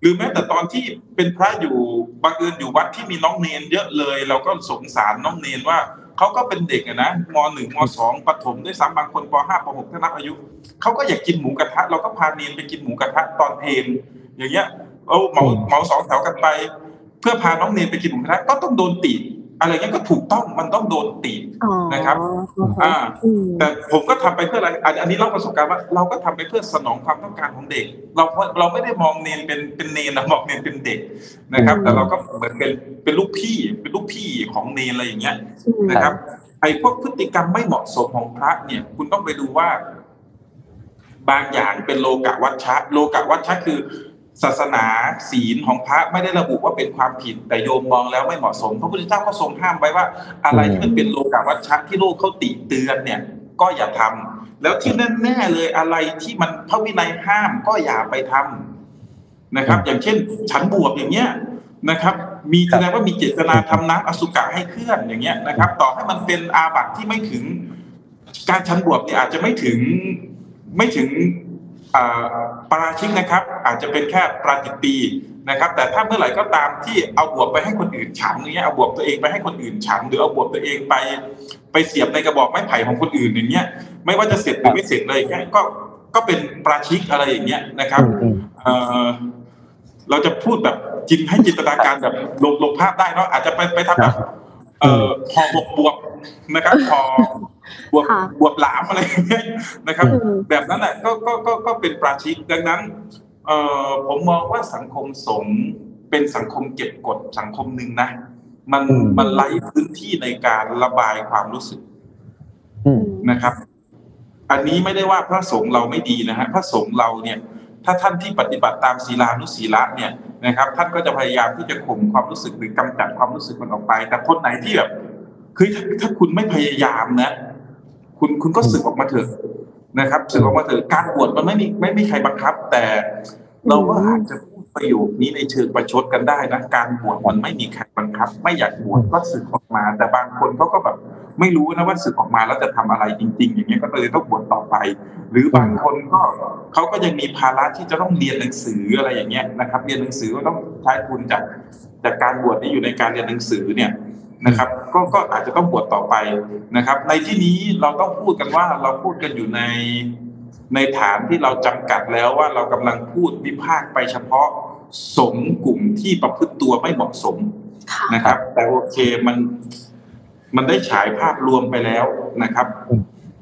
หรือแม้แต่ตอนที่เป็นพระอยู่บังเอิญอยู่วัดที่มีน้องเนนเยอะเลย เราก็สงสารน้องเนนว่า เขาก็เป็นเด็กอะนะมหนึ่งมสองปฐมด้วยซ้ำบางคนปห้าปหกถ้านับอายุเขาก็อยากกินหมูกระทะ เราก็พาเนียนไปกินหมูกระทะตอนเพลนอย่างเงี้ยเอาเหมาเหมาสองแถวกันไป เพื่อพาน้องเนียนไปกินหมูกระทะก็ต้องโดนตี อะไรเงี้ยก็ถูกต้องมันต้องโดนติอ๋อนะครับอ่าอ่าอืมแต่ผมก็ทำไปเพื่ออะไรอันอันนี้เล่าประสบการณ์ว่าเราก็ทำไปเพื่อสนองความต้องการของเด็ก เราเราไม่ได้มองเนนเป็นเป็นเนนนะมองเนนเป็นเด็กนะครับ แต่เราก็เหมือนเป็นเป็นลูกพี่เป็นลูกพี่ของเนนอะไรอย่างเงี้ยอืมนะครับไอ้พวกพฤติกรรมไม่เหมาะสมของพระเนี่ย คุณต้องไปดูว่า บางอย่างเป็นโลกะวัชชะ โลกะวัชชะคือ ศาสนาศีลของพระไม่ได้ระบุว่าเป็นความผิดแต่โยมมองแล้วไม่เหมาะสม พระพุทธเจ้าก็ทรงห้ามไว้ว่า อะไรที่มันเป็นโลกะวัชชะที่โลกเขาติเตือนเนี่ย ก็อย่าทำแล้วที่แน่ๆเลยอะไรที่มันพระวินัยห้ามก็อย่าไปทำนะครับ อย่างเช่น ฉันบวบอย่างเงี้ยนะครับ มีแสดงว่ามีเจตนาทำน้ำอสุกะให้เคลื่อนอย่างเงี้ยนะครับ ต่อให้มันเป็นอาบัติที่ไม่ถึง การชันบวบเนี่ยอาจจะไม่ถึงไม่ถึงอ่า ปาราชิกนะครับ อาจจะเป็นแค่ปราจิตตีนะครับ แต่ถ้าเมื่อไหร่ก็ตามที่เอาบวบไปให้คนอื่นฉันอย่างเงี้ยเอาบวบตัวเองไปให้คนอื่นฉัน หรือเอาบวบตัวเองไปไปเสียบในกระบอกไม้ไผ่ของคนอื่นอย่างเงี้ย ไม่ว่าจะเสร็จหรือไม่เสร็จเลยอย่างเงี้ยก็ก็เป็นปราชิกอะไรอย่างเงี้ยนะครับอืมอืมเอ่อเราจะพูดแบบจินให้จินตนาการแบบลงลงภาพได้เนาะอาจจะไปไปทำแบบเอ่อห่อบวบบวบนะครับห่อ บวบค่ะบวบหลามอะไรอย่างเงี้ยนะครับอืมแบบนั้นแหละก็ก็ก็ก็เป็นปราชิกดังนั้นเอ่อผมมองว่าสังคมสงฆ์เป็นสังคมเก็บกดสังคมหนึ่งนะ มันอืมมันไร้พื้นที่ในการระบายความรู้สึกอืมนะครับ อันนี้ไม่ได้ว่าพระสงฆ์เราไม่ดีนะฮะพระสงฆ์เราเนี่ย ถ้าท่านที่ปฏิบัติตามศีลานุศีละเนี่ยนะครับ ท่านก็จะพยายามที่จะข่มความรู้สึกหรือกำจัดความรู้สึกมันออกไป แต่คนไหนที่แบบคือถ้าถ้าคุณไม่พยายามนะ คุณคุณก็สึกออกมาเถอะนะครับสึกออกมาเถอะการบวชมันไม่มีไม่มีใครบังคับ แต่เราก็อาจจะพูดประโยคนี้ในเชิงประชดกันได้นะการบวชมันไม่มีใครบังคับ ไม่อยากบวชก็สึกออกมา แต่บางคนเขาก็แบบไม่รู้นะว่าสึกออกมาแล้วจะทำอะไรจริง ๆ อย่างเงี้ยก็เลยต้องบวชต่อไป หรือบางคนก็เขาก็ยังมีภาระที่จะต้องเรียนหนังสืออะไรอย่างเงี้ยนะครับ เรียนหนังสือก็ต้องใช้ทุนจากจากการบวชที่อยู่ในการเรียนหนังสือเนี่ย นะครับก็ก็อาจจะต้องบวชต่อไปนะครับ ในที่นี้เราต้องพูดกันว่าเราพูดกันอยู่ในในฐานที่เราจำกัดแล้วว่าเรากำลังพูดวิพากษ์ไปเฉพาะสงฆ์กลุ่มที่ประพฤติตัวไม่เหมาะสมค่ะนะครับ แต่โอเคมันมันได้ฉายภาพรวมไปแล้วนะครับ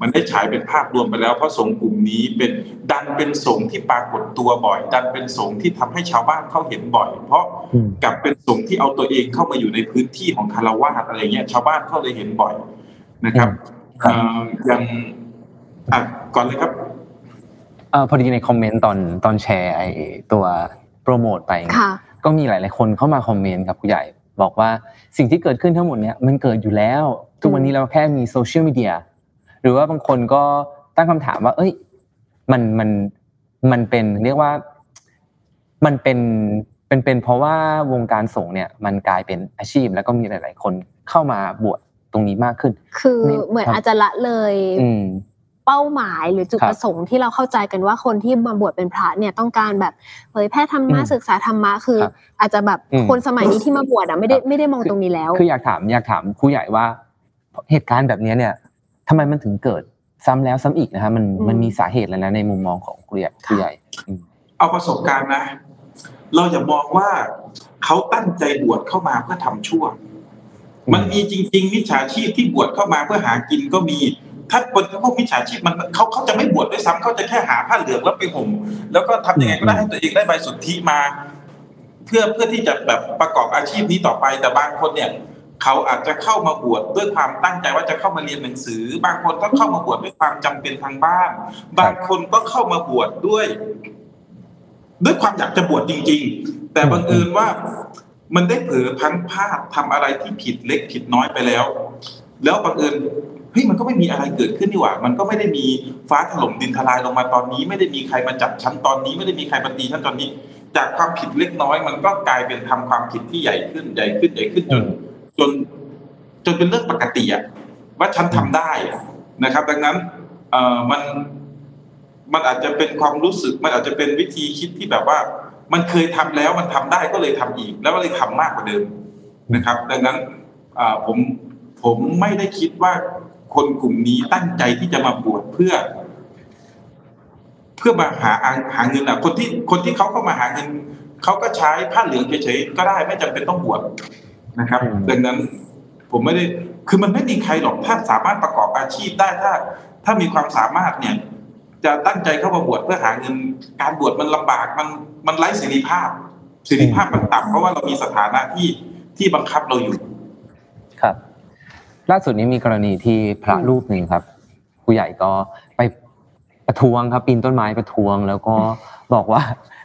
มันได้ฉายเป็นภาพรวมไปแล้วเพราะสงฆ์กลุ่มนี้เป็นดันเป็นสงฆ์ที่ปรากฏตัวบ่อย ดันเป็นสงฆ์ที่ทำให้ชาวบ้านเขาเห็นบ่อย เพราะอืมกลับเป็นสงฆ์ที่เอาตัวเองเข้ามาอยู่ในพื้นที่ของคารวาสอะไรเงี้ยชาวบ้านเขาเลยเห็นบ่อยนะครับครับเอ่ออย่างอะก่อนเลยครับเอ่อพอดีในคอมเมนต์ตอนตอนแชร์ไอตัวโปรโมทไปค่ะก็มีหลาย ๆ คนเข้ามาคอมเมนต์ครับผู้ใหญ่บอกว่าสิ่งที่เกิดขึ้นทั้งหมดเนี้ยมันเกิดอยู่แล้ว ทุกวันนี้เราแค่มีโซเชียลมีเดีย หรือว่าบางคนก็ตั้งคำถามว่า เอ้ย มันมันมันเป็นเรียกว่ามันเป็นเป็นเป็นเพราะว่าวงการสงฆ์เนี่ย มันกลายเป็นอาชีพแล้วก็มีหลาย ๆ คนเข้ามาบวชตรงนี้มากขึ้น คือนี่เหมือนครับอาจจะละเลยอืมเป้าหมายหรือจุดครับประสงค์ที่เราเข้าใจกันว่าคนที่มาบวชเป็นพระเนี่ยต้องการแบบเผยแพร่ธรรมะอืมศึกษาธรรมะคือครับอาจจะแบบอืมคนสมัยนี้ที่มาบวชอะไม่ได้ครับไม่ได้มองตรงนี้แล้ว คืออยากถามอยากถามครูใหญ่ว่า เหตุการณ์แบบนี้เนี่ย ทำไมมันถึงเกิดซ้ำแล้วซ้ำอีกนะฮะมันอืมมันมีสาเหตุอะไรนะในมุมมองของครูใหญ่ครูใหญ่อืมเอาประสบการณ์นะ เราอย่ามองว่าเขาตั้งใจบวชเข้ามาเพื่อทำชั่ว มันมีจริง ๆ มิจฉาชีพที่บวชเข้ามาเพื่อหากินก็มี ถ้าคนพวกมิจฉาชีพมันเขาเขาจะไม่บวชด้วยซ้ำเขาจะแค่หาผ้าเหลืองแล้วไปห่มแล้วก็ทำยังไงก็ได้ให้ตัวเองได้ใบสุทธิมา เพื่อเพื่อที่จะแบบประกอบอาชีพนี้ต่อไปแต่บางคนเนี่ย เขาอาจจะเข้ามาบวชด้วยความตั้งใจว่าจะเข้ามาเรียนหนังสือ บางคนก็เข้ามาบวชด้วยความจำเป็นทางบ้าน บางคนก็เข้ามาบวชด้วย ด้วยความอยากจะบวชจริง ๆ แต่บังเอิญว่ามันได้เผลอพังพลาดทำอะไรที่ผิดเล็กผิดน้อยไปแล้ว แล้วบังเอิญเฮ้ยมันก็ไม่มีอะไรเกิดขึ้นนี่หว่า มันก็ไม่ได้มีฟ้าถล่มดินทลายลงมาตอนนี้ ไม่ได้มีใครมาจับฉันตอนนี้ ไม่ได้มีใครมาตีฉันตอนนี้ จากความผิดเล็กน้อย มันก็กลายเป็นทำความผิดที่ใหญ่ขึ้นใหญ่ขึ้นใหญ่ขึ้นจน จนจนเป็นเรื่องปกติอะว่าฉันทำได้นะครับ ดังนั้นเอ่อมันมันอาจจะเป็นความรู้สึก มันอาจจะเป็นวิธีคิดที่แบบว่า มันเคยทำแล้วมันทำได้ก็เลยทำอีก แล้วก็เลยทำมากกว่าเดิมนะครับ ดังนั้นอ่าผมผมไม่ได้คิดว่าคนกลุ่มนี้ตั้งใจที่จะมาบวชเพื่อ เพื่อมาหาหาเงินอะ คนที่คนที่เขาเข้ามาหาเงินเขาก็ใช้ผ้าเหลืองเฉยๆก็ได้ไม่จำเป็นต้องบวช นะครับอืมดังนั้นผมไม่ได้คือมันไม่มีใครหรอกถ้าสามารถประกอบอาชีพได้ถ้า ถ้ามีความสามารถเนี่ยจะตั้งใจเข้ามาบวชเพื่อหาเงินการบวชมันลำบากมันมันไร้เสรีภาพเสรีภาพมันต่ำเพราะว่าเรามีสถานะที่ที่บังคับเราอยู่ ครับ ล่าสุดนี้มีกรณีที่พระรูปหนึ่งครับครูใหญ่ก็ไปประท้วงครับปีนต้นไม้ประท้วง แล้วก็บอกว่า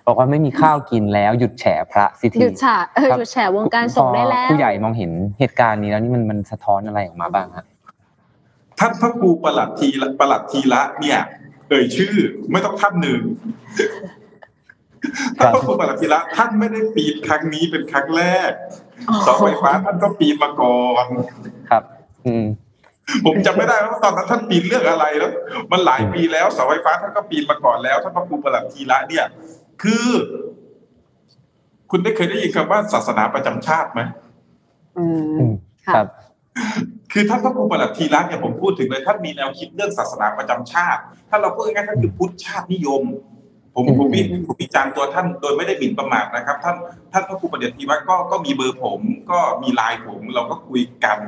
บอกว่าไม่มีข้าวกินแล้วหยุดแฉพระสิทีหยุดฉะเออครับหยุดแฉวงการส่งได้แล้พวอผู้ใหญ่มองเห็นเหตุการณ์นี้แล้วนี่มันมันสะท้อนอะไรออกมาบ้างฮะท่านพระครูประหลัดทีละประหลัดทีละ เนี่ย เอ่ยชื่อ ไม่ต้องท่านหนึ่งท่านพระครูประหลัดทีละ ท่านไม่ได้ปีนครั้งนี้เป็นครั้งแรกอ๋อเสาไฟฟ้าท่านก็ปีนมาก่อนครับ อืมผมจำไม่ได้ว่าตอนนั้นท่านปีนเรื่องอะไรแล้ว มันหลายปีแล้วเสาไฟฟ้าท่านก็ปีนมาก่อนแล้วท่านพระครูประหลัดทีละเนี่ย คือ คุณได้เคยได้ยินคำว่าศาสนาประจำชาติไหมอืมอืมค่ะครับ คือท่านพระครูประหลัดทีละเนี่ยผมพูดถึงเลยท่านมีแนวคิดเรื่องศาสนาประจำชาติ ถ้าเราพูดง่ายๆท่านคือพุทธชาตินิยม ผมอืมผมวิผมวิจารณ์ตัวท่านโดยไม่ได้หมิ่นประมาทนะครับ ท่านท่านพระครูประหลัดทีละก็ก็มีเบอร์ผม ก็มีไลน์ผมเราก็คุยกัน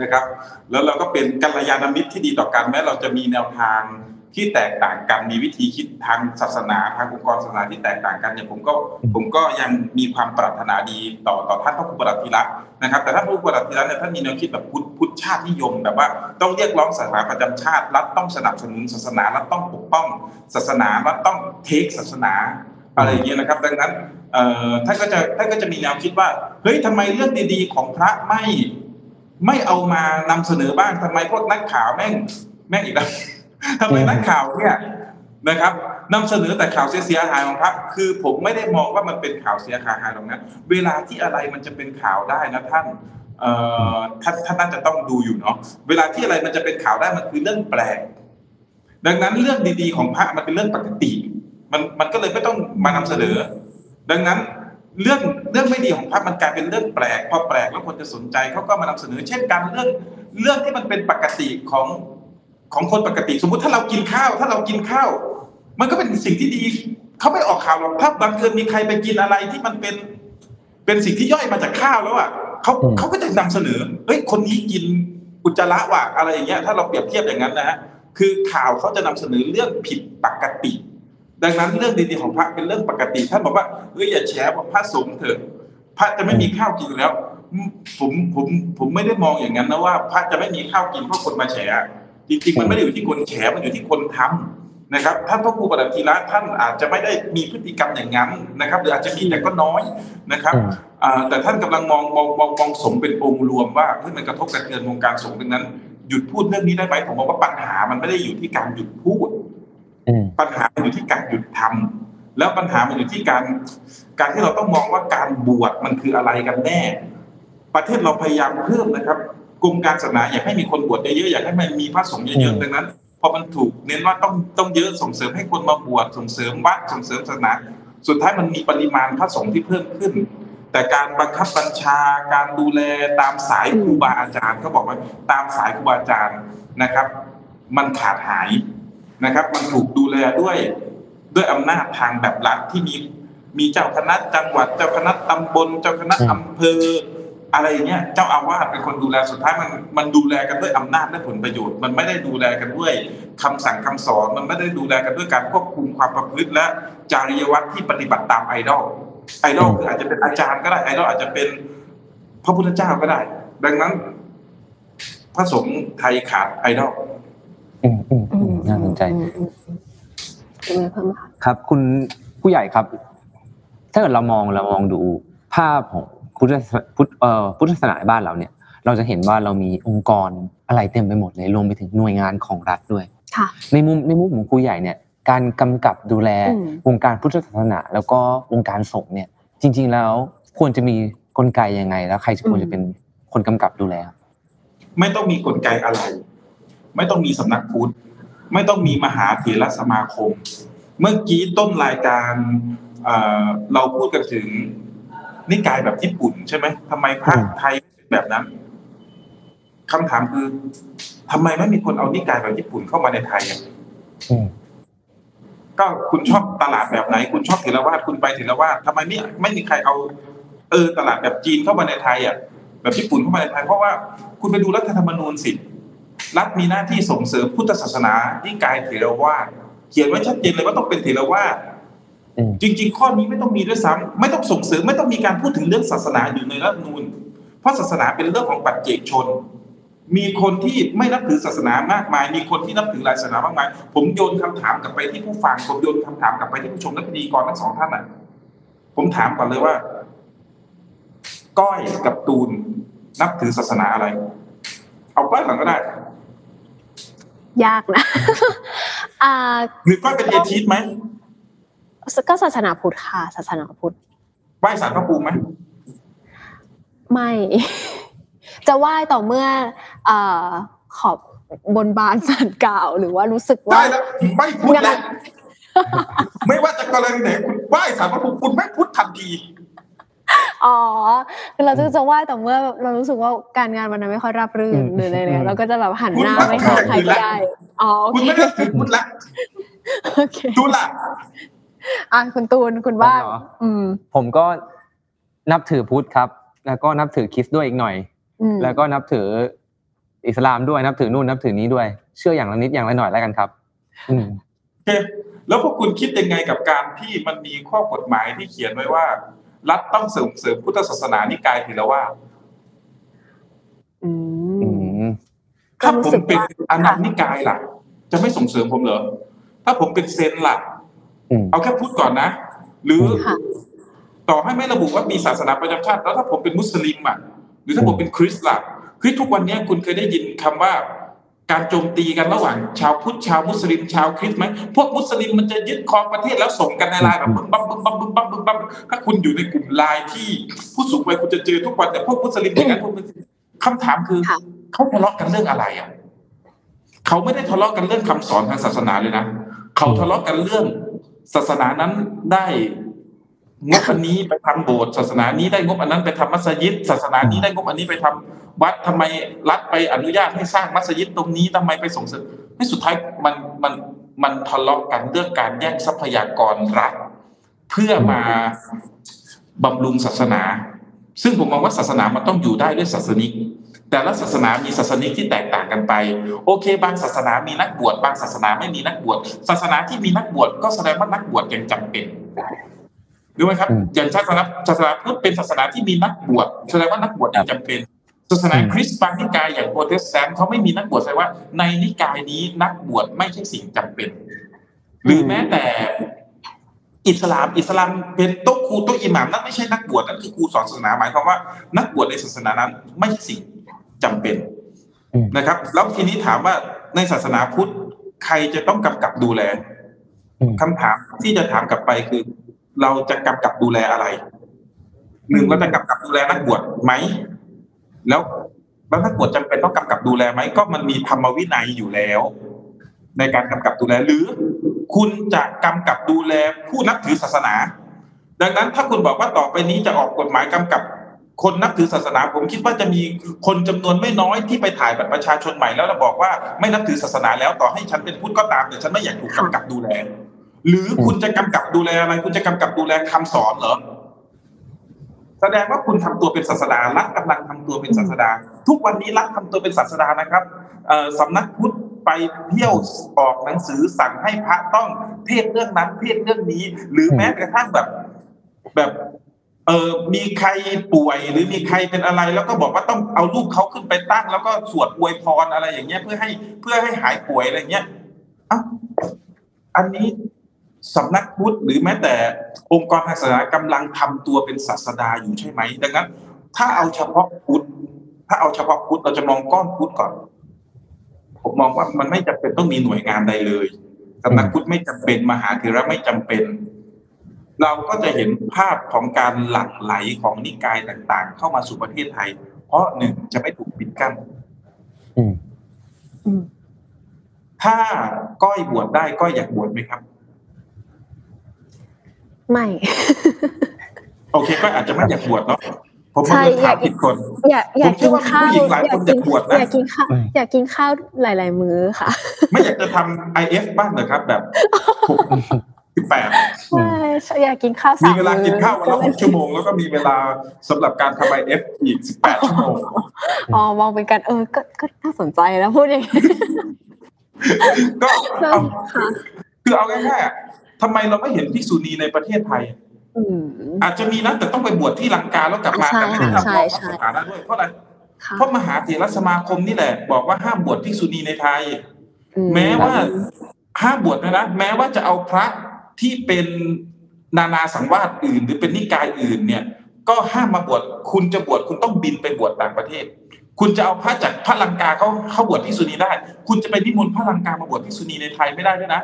นะครับ แล้วเราก็เป็นกัลยาณมิตรที่ดีต่อกันแม้เราจะมีแนวทาง ที่แตกต่างกันมีวิธีคิดทางศาสนาทางองค์กรศาสนาที่แตกต่างกันเนี่ยผมก็ผมก็ยังมีความปรารถนาดีต่อต่อท่านพระครูประหลัดทีละนะครับ แต่ท่านพระครูประหลัดทีละเนี่ยท่านมีแนวคิดแบบพุทธพุทธชาตินิยมแบบว่าต้องเรียกร้องศาสนาประจำชาติรัฐต้องสนับสนุนศาสนารัฐต้องปกป้อง ศาสนารัฐต้องเทคศาสนาอะไรอย่างเงี้ยนะครับ ดังนั้นเอ่อท่านก็จะท่านก็จะมีแนวคิดว่าเฮ้ยทำไมเรื่องดีๆของพระไม่ไม่เอามานำเสนอบ้างทำไมพวกนักข่าวแม่งแม่งอีกแล้ว ทำไมนักข่าวเนี่ยนะครับนำเสนอแต่ข่าวเสียหายของพระคือผมไม่ได้มองว่ามันเป็นข่าวเสียหายหรอกนะเวลาที่อะไรมันจะเป็นข่าวได้นะท่านเอ่อท่านท่านน่าจะต้องดูอยู่เนาะเวลาที่อะไรมันจะเป็นข่าวได้มันคือเรื่องแปลกดังนั้นเรื่องดีๆของพระมันเป็นเรื่องปกติมันมันก็เลยไม่ต้องมานำเสนอ ดังนั้นเรื่องเรื่องไม่ดีของพระมันกลายเป็นเรื่องแปลกพอแปลกแล้วคนจะสนใจเขาก็มานำเสนอ เช่นกันเรื่องเรื่องที่มันเป็นปกติของ ของคนปกติ สมมุติถ้าเรากินข้าว ถ้าเรากินข้าว มันก็เป็นสิ่งที่ดีเขาไม่ออกข่าวหรอกถ้าบังเอิญมีใครไปกินอะไรที่มันเป็น เป็นสิ่งที่ย่อยมาจากข้าวแล้วอะเขาอืมเขาก็จะนำเสนอเฮ้ยคนนี้กินอุจจาระว่ะอะไรอย่างเงี้ย ถ้าเราเปรียบเทียบอย่างนั้นนะฮะคือข่าวเขาจะนำเสนอเรื่องผิดปกติ ดังนั้นเรื่องดีๆของพระเป็นเรื่องปกติท่านบอกว่าเฮ้ยอย่าแฉว่าพระสงฆ์เถอะพระจะไม่มีข้าวกินอยู่แล้วอืมผมผมผมไม่ได้มองอย่างนั้นนะว่า พระจะไม่มีข้าวกินเพราะคนมาแฉ จริงๆ มันไม่ได้อยู่ที่คนแฉมันอยู่ที่คนทำนะครับท่านพระครูปฏิทีระท่านอาจจะไม่ได้มีพฤติกรรมอย่างนั้นนะครับ หรืออาจจะมีแต่ก็น้อยนะครับอืมอ่าแต่ท่านกำลังมองมองมองมองสงฆ์เป็นองค์รวมว่าเฮ้ยมันกระทบกระเทือนวงการสงฆ์ดังนั้น หยุดพูดเรื่องนี้ได้ไหมผมบอกว่าปัญหามันไม่ได้อยู่ที่การหยุดพูดอืมปัญหามันอยู่ที่การหยุดทำแล้วปัญหามันอยู่ที่การ การที่เราต้องมองว่าการบวชมันคืออะไรกันแน่ ประเทศเราพยายามเพิ่มนะครับ กรมการศาสนาอยากให้มีคนบวชเยอะๆอยากให้มันมีพระสงฆ์เยอือะมๆดังนั้นพอมันถูกเน้นว่าต้องต้องเยอะส่งเสริมให้คนมาบวชส่งเสริมวัดส่งเสริมศาสนาสุดท้ายมันมีปริมาณพระสงฆ์ที่เพิ่มขึ้น แต่การบังคับบัญชาการดูแลตามสายครูบาอาจารย์เขาบอกว่าตามสายครูบาอาจารย์นะครับ มันขาดหายนะครับ มันถูกดูแลด้วยด้วยอำนาจทางแบบรัฐที่มีมีเจ้าคณะจังหวัดเจ้าคณะตำบลเจ้าคณะอืมอำเภอ อะไรอย่างเงี้ยเจ้าอาวาสเป็นคนดูแลสุดท้ายมันมันดูแลกันด้วยอำนาจและผลประโยชน์ มันไม่ได้ดูแลกันด้วยคำสั่งคำสอนมันไม่ได้ดูแลกันด้วยการควบคุมความประพฤติและจริยวัตรที่ปฏิบัติตามไอดอลไอดอลคืออาจจะเป็นอาจารย์ก็ได้ไอดอลอาจจะเป็นพระพุทธเจ้าก็ได้ ดังนั้นพระสงฆ์ไทยขาดไอดอลอืมอืมอืมน่าสนใจอืมอืมอะไรเพิ่มไหมคะครับ คุณผู้ใหญ่ครับ ถ้าเกิดเรามองเรามองดูภาพของ พุทธศาสพุทธเอ่อพุทธศาสนาในบ้านเราเนี่ยเราจะเห็นว่าเรามีองค์กรอะไรเต็มไปหมดเลยรวมไปถึงหน่วยงานของรัฐด้วยค่ะในมุมในมุมของครูใหญ่เนี่ยการกำกับดูแลอืมวงการพุทธศาสนา แล้วก็วงการสงฆ์เนี่ย จริง ๆ แล้วควรจะมีกลไกยังไง แล้วใครจะควรจะเป็นคนกำกับดูแลครับไม่ต้องมีกลไกอะไร ไม่ต้องมีสำนักพุทธไม่ต้องมีมหาเถรสมาคม เมื่อกี้ต้นรายการเอ่อเราพูดกันถึง นิกายแบบญี่ปุ่นใช่ไหมทำไมพระอืมไทยเป็นแบบนั้นคำถามคือทำไมไม่มีคนเอานิกายแบบญี่ปุ่นเข้ามาในไทยอะอืมก็คุณชอบตลาดแบบไหน คุณชอบเถรวาทคุณไปเถรวาททำไมไม่ไม่มีใครเอา เออ ตลาดแบบจีนเข้ามาในไทยอะแบบญี่ปุ่นเข้ามาในไทยเพราะว่าคุณไปดูรัฐธรรมนูญสิรัฐมีหน้าที่ส่งเสริมพุทธศาสนาที่กายเถรวาทเขียนไว้ชัดเจนเลยว่าต้องเป็นเถรวาทอืม จริง ๆ ข้อนี้ไม่ต้องมีด้วยซ้ำไม่ต้องส่งเสริมไม่ต้องมีการพูดถึงเรื่องศาสนาอยู่ในรัฐธรรมนูญเพราะศาสนาเป็นเรื่องของปัจเจกชน มีคนที่ไม่นับถือศาสนามากมาย มีคนที่นับถือหลายศาสนามากมาย ผมโยนคำถามกลับไปที่ผู้ฟังผมโยนคำถามกลับไปที่ผู้ชมและพิธีกรทั้งสองท่านอะ ผมถามก่อนเลยว่า ก้อยกับตูนนับถือศาสนาอะไร เอาก้อยก่อนก็ได้ ยากนะอ่าหรือก้อยเป็นเอทีสไหม ก็ศาสนาพุทธค่ะศาสนาพุทธไหว้สารพระภูมิไหมไม่ จะไหว้ต่อเมื่อเอ่อขอบบนบานสารกล่าว หรือว่ารู้สึกว่าได้แล้วไม่พุทธแล้วงานไม่ว่าจะกรณีไหนคุณไหว้สารพระภูมิคุณไม่พุทธทันทีอ๋อคือเราจะจะไหว้แต่เมื่อเรารู้สึกว่าการงานวันนั้นไม่ค่อยราบรื่อืนมหรืออะไรเนี่ยอืมเราก็จะแบบหันหน้าคุณไม่หาใครคุณก็ละได้อ๋อโอคุณเคไม่ได้ถือพุทธแล้วโอเคดูล่ะ อะคุณตูนคุณว่าผมเหรออืม ผมก็นับถือพุทธครับ แล้วก็นับถือคริสต์ด้วยอีกหน่อยอืมแล้วก็นับถืออิสลามด้วยนับถือนู่นนับถือนี้ด้วย เชื่ออย่างละนิดอย่างละหน่อยแล้วกันครับ อืมโอเคแล้วพวกคุณคิดยังไงกับการที่มันมีข้อกฎหมายที่เขียนไว้ว่า รัฐต้องส่งเสริมพุทธศาสนานิกายเถรวาทอือืมมถ้าก็รู้ผมสึกเป็นว่าอนันต์นิกายล่ะ จะไม่ส่งเสริมผมเหรอถ้าผมเป็นเซนล่ะอืม เอาแค่พูดก่อนนะ หรือค่ะต่อให้ไม่ระบุว่ามีศาสนาประจำชาติแล้วถ้าผมเป็นมุสลิมอะหรือถ้าผมเป็นคริสต์ล่ะคือทุกวันนี้คุณเคยได้ยินคำว่าการโจมตีกันระหว่าง ชาวพุทธชาวมุสลิม ชาวคริสต์ไหมพวกมุสลิมมันจะยึดครองประเทศแล้วส่งกันในไลน์แบบบึ้มบั้มบึ้มบั้มบึ้มบั้มบึ้มบั้มถ้าคุณอยู่ในกลุ่มไลน์ที่ผู้สูงวัยคุณจะเจอทุกวันแต่พวกมุสลิมอย่างนั้นพวกมุสลิมคำถามคือค่ะเขาทะเลาะกันเรื่องอะไรอะเขาไม่ได้ทะเลาะกันเรื่องคำสอนทางศาสนาเลยนะเขาทะเลาะกันเรื่อง ศาสนานั้นได้งบอันนี้ไปทำโบสถ์ศาสนานี้ได้งบอันนั้นไปทำมัสยิด ศาสนานี้ได้งบอันนี้ไปทำวัดทำไมรัฐไปอนุญาตให้สร้างมัสยิดตรงนี้ทำไมไปส่งเสริมให้สุดท้ายมันมันมันทะเลาะกันเรื่องการแย่งทรัพยากรรัฐเพื่อมาบำรุงศาสนา ซึ่งผมมองว่าศาสนามันต้องอยู่ได้ด้วยศาสนิก แต่ละศาสนามีศาสนิกที่แตกต่างกันไป โอเค บางศาสนามีนักบวช บางศาสนาไม่มีนักบวช ศาสนาที่มีนักบวชก็แสดงว่านักบวชยังจำเป็นรู้ไหมครับอืมอย่างศาสนาศาสนาพุทธเป็นศาสนาที่มีนักบวชแสดงว่านักบวชยังจำเป็น ศาสนาคริสต์บางนิกายอย่างโปรเตสแตนต์เขาไม่มีนักบวชแสดงว่า ในนิกายนี้นักบวชไม่ใช่สิ่งจำเป็น หรือแม้แต่อิสลามอิสลามเป็นโต๊ะครูโต๊ะอิหม่ามนั่นไม่ใช่นักบวชนั่นคือครูสอนศาสนาหมายความว่า นักบวชในศาสนานั้น ไม่ใช่สิ่ง จำเป็นอืมนะครับ แล้วทีนี้ถามว่าในศาสนาพุทธใครจะต้องกำกับดูแลอืมคำถามที่จะถามกลับไปคือ เราจะกำกับดูแลอะไรหนึ่งเราจะกำกับดูแลนักบวชไหมแล้วแล้วนักบวชจำเป็นต้องกำกับดูแลไหมก็มันมีธรรมวินัยอยู่แล้ว ในการกำกับดูแลหรือ คุณจะกำกับดูแลผู้นับถือศาสนา ดังนั้นถ้าคุณบอกว่าต่อไปนี้จะออกกฎหมายกำกับ คนนับถือศาสนา ผมคิดว่าจะมีคนจำนวนไม่น้อยที่ไปถ่ายบัตรประชาชนใหม่แล้วเราบอกว่าไม่นับถือศาสนาแล้วต่อให้ฉันเป็นพุทธก็ตามแต่ฉันไม่อยากถูกกำกับดูแล หรือคุณจะกำกับดูแลอะไร คุณจะกำกับดูแลคำสอนเหรอแสดงว่าคุณทำตัวเป็นศาสดารัฐกำลังทำตัวเป็นศาสดา ทุกวันนี้รัฐทำตัวเป็นศาสดานะครับเอ่อสำนักพุทธไปเที่ยวออกหนังสือสั่งให้พระต้องเทศน์เรื่องนั้นเทศน์เรื่องนี้ หรือแม้กระทั่งแบบแบบ เออมีใครป่วยหรือมีใครเป็นอะไร แล้วก็บอกว่าต้องเอารูปเขาขึ้นไปตั้ง แล้วก็สวดอวยพรอะไรอย่างเงี้ย เพื่อให้เพื่อให้หายป่วยอะไรเงี้ยอะอันนี้สำนักพุทธหรือแม้แต่องค์กรทางศาสนากำลังทำตัวเป็นศาสดาอยู่ใช่ไหมดังนั้น ถ้าเอาเฉพาะพุทธถ้าเอาเฉพาะพุทธเราจะมองก้อนพุทธก่อน ผมมองว่ามันไม่จำเป็นต้องมีหน่วยงานใดเลยสำนักพุทธไม่จำเป็นมหาเถระไม่จำเป็น เราก็จะเห็นภาพของการหลั่งไหลของนิกายต่างๆ เข้ามาสู่ประเทศไทย เพราะหนึ่งจะไม่ถูกปิดกั้นอืมอืมถ้าก้อยบวชได้ก้อยอยากบวชไหมครับ ไม่ โอเคก้อยอาจจะไม่อยากบวชเนาะผมใช่ไม่ถามอยากผิดคนอยากอยากกินข้าวผมคิดว่าผู้หญิงหลายอยาคกนกินอยากบวชนะอยากกินข้าวอืมอยากกินข้าวหลาย ๆ มื้อค่ะ ไม่อยากจะทำไอเอฟบ้างเหรอครับ แบบสิบแปดใช่ใช่ อยากกินข้าวสามีมเวลากินข้าววันละหมื้กชั่วโมง แล้วก็มีเวลาสำหรับการทำไอเอฟอีกสิบแปดชั่วโมงอ๋อมองเป็นการเออก็ก็น่าสนใจนะพูดอย่างนี้ก็ใช่เอาค่ะคือเอาง่ายๆอะทำไมเราไม่เห็นภิกษุณีในประเทศไทยอืมอาจจะมีนะแต่ต้องไปบวชที่ลังกาแล้วกลับมาใช่แต่ไม่ได้ทำใช่รองใช่สถานะด้วยเพราะอะไรค่ะเพราะมหาเถรสมาคมนี่แหละ บอกว่าห้ามบวชภิกษุณีในไทยอืแม้ว่าห้ามบวชนะนะแม้ว่าจะเอาพระที่เป็น นานาสังวาสอื่น หรือเป็นนิกายอื่นเนี่ยก็ห้ามมาบวชคุณจะบวชคุณต้องบินไปบวชต่างประเทศ คุณจะเอาพระจากพระลังกาเขาเขาบวชภิกษุณีได้ คุณจะไปนิมนต์พระลังกามาบวชภิกษุณีในไทยไม่ได้ด้วยนะ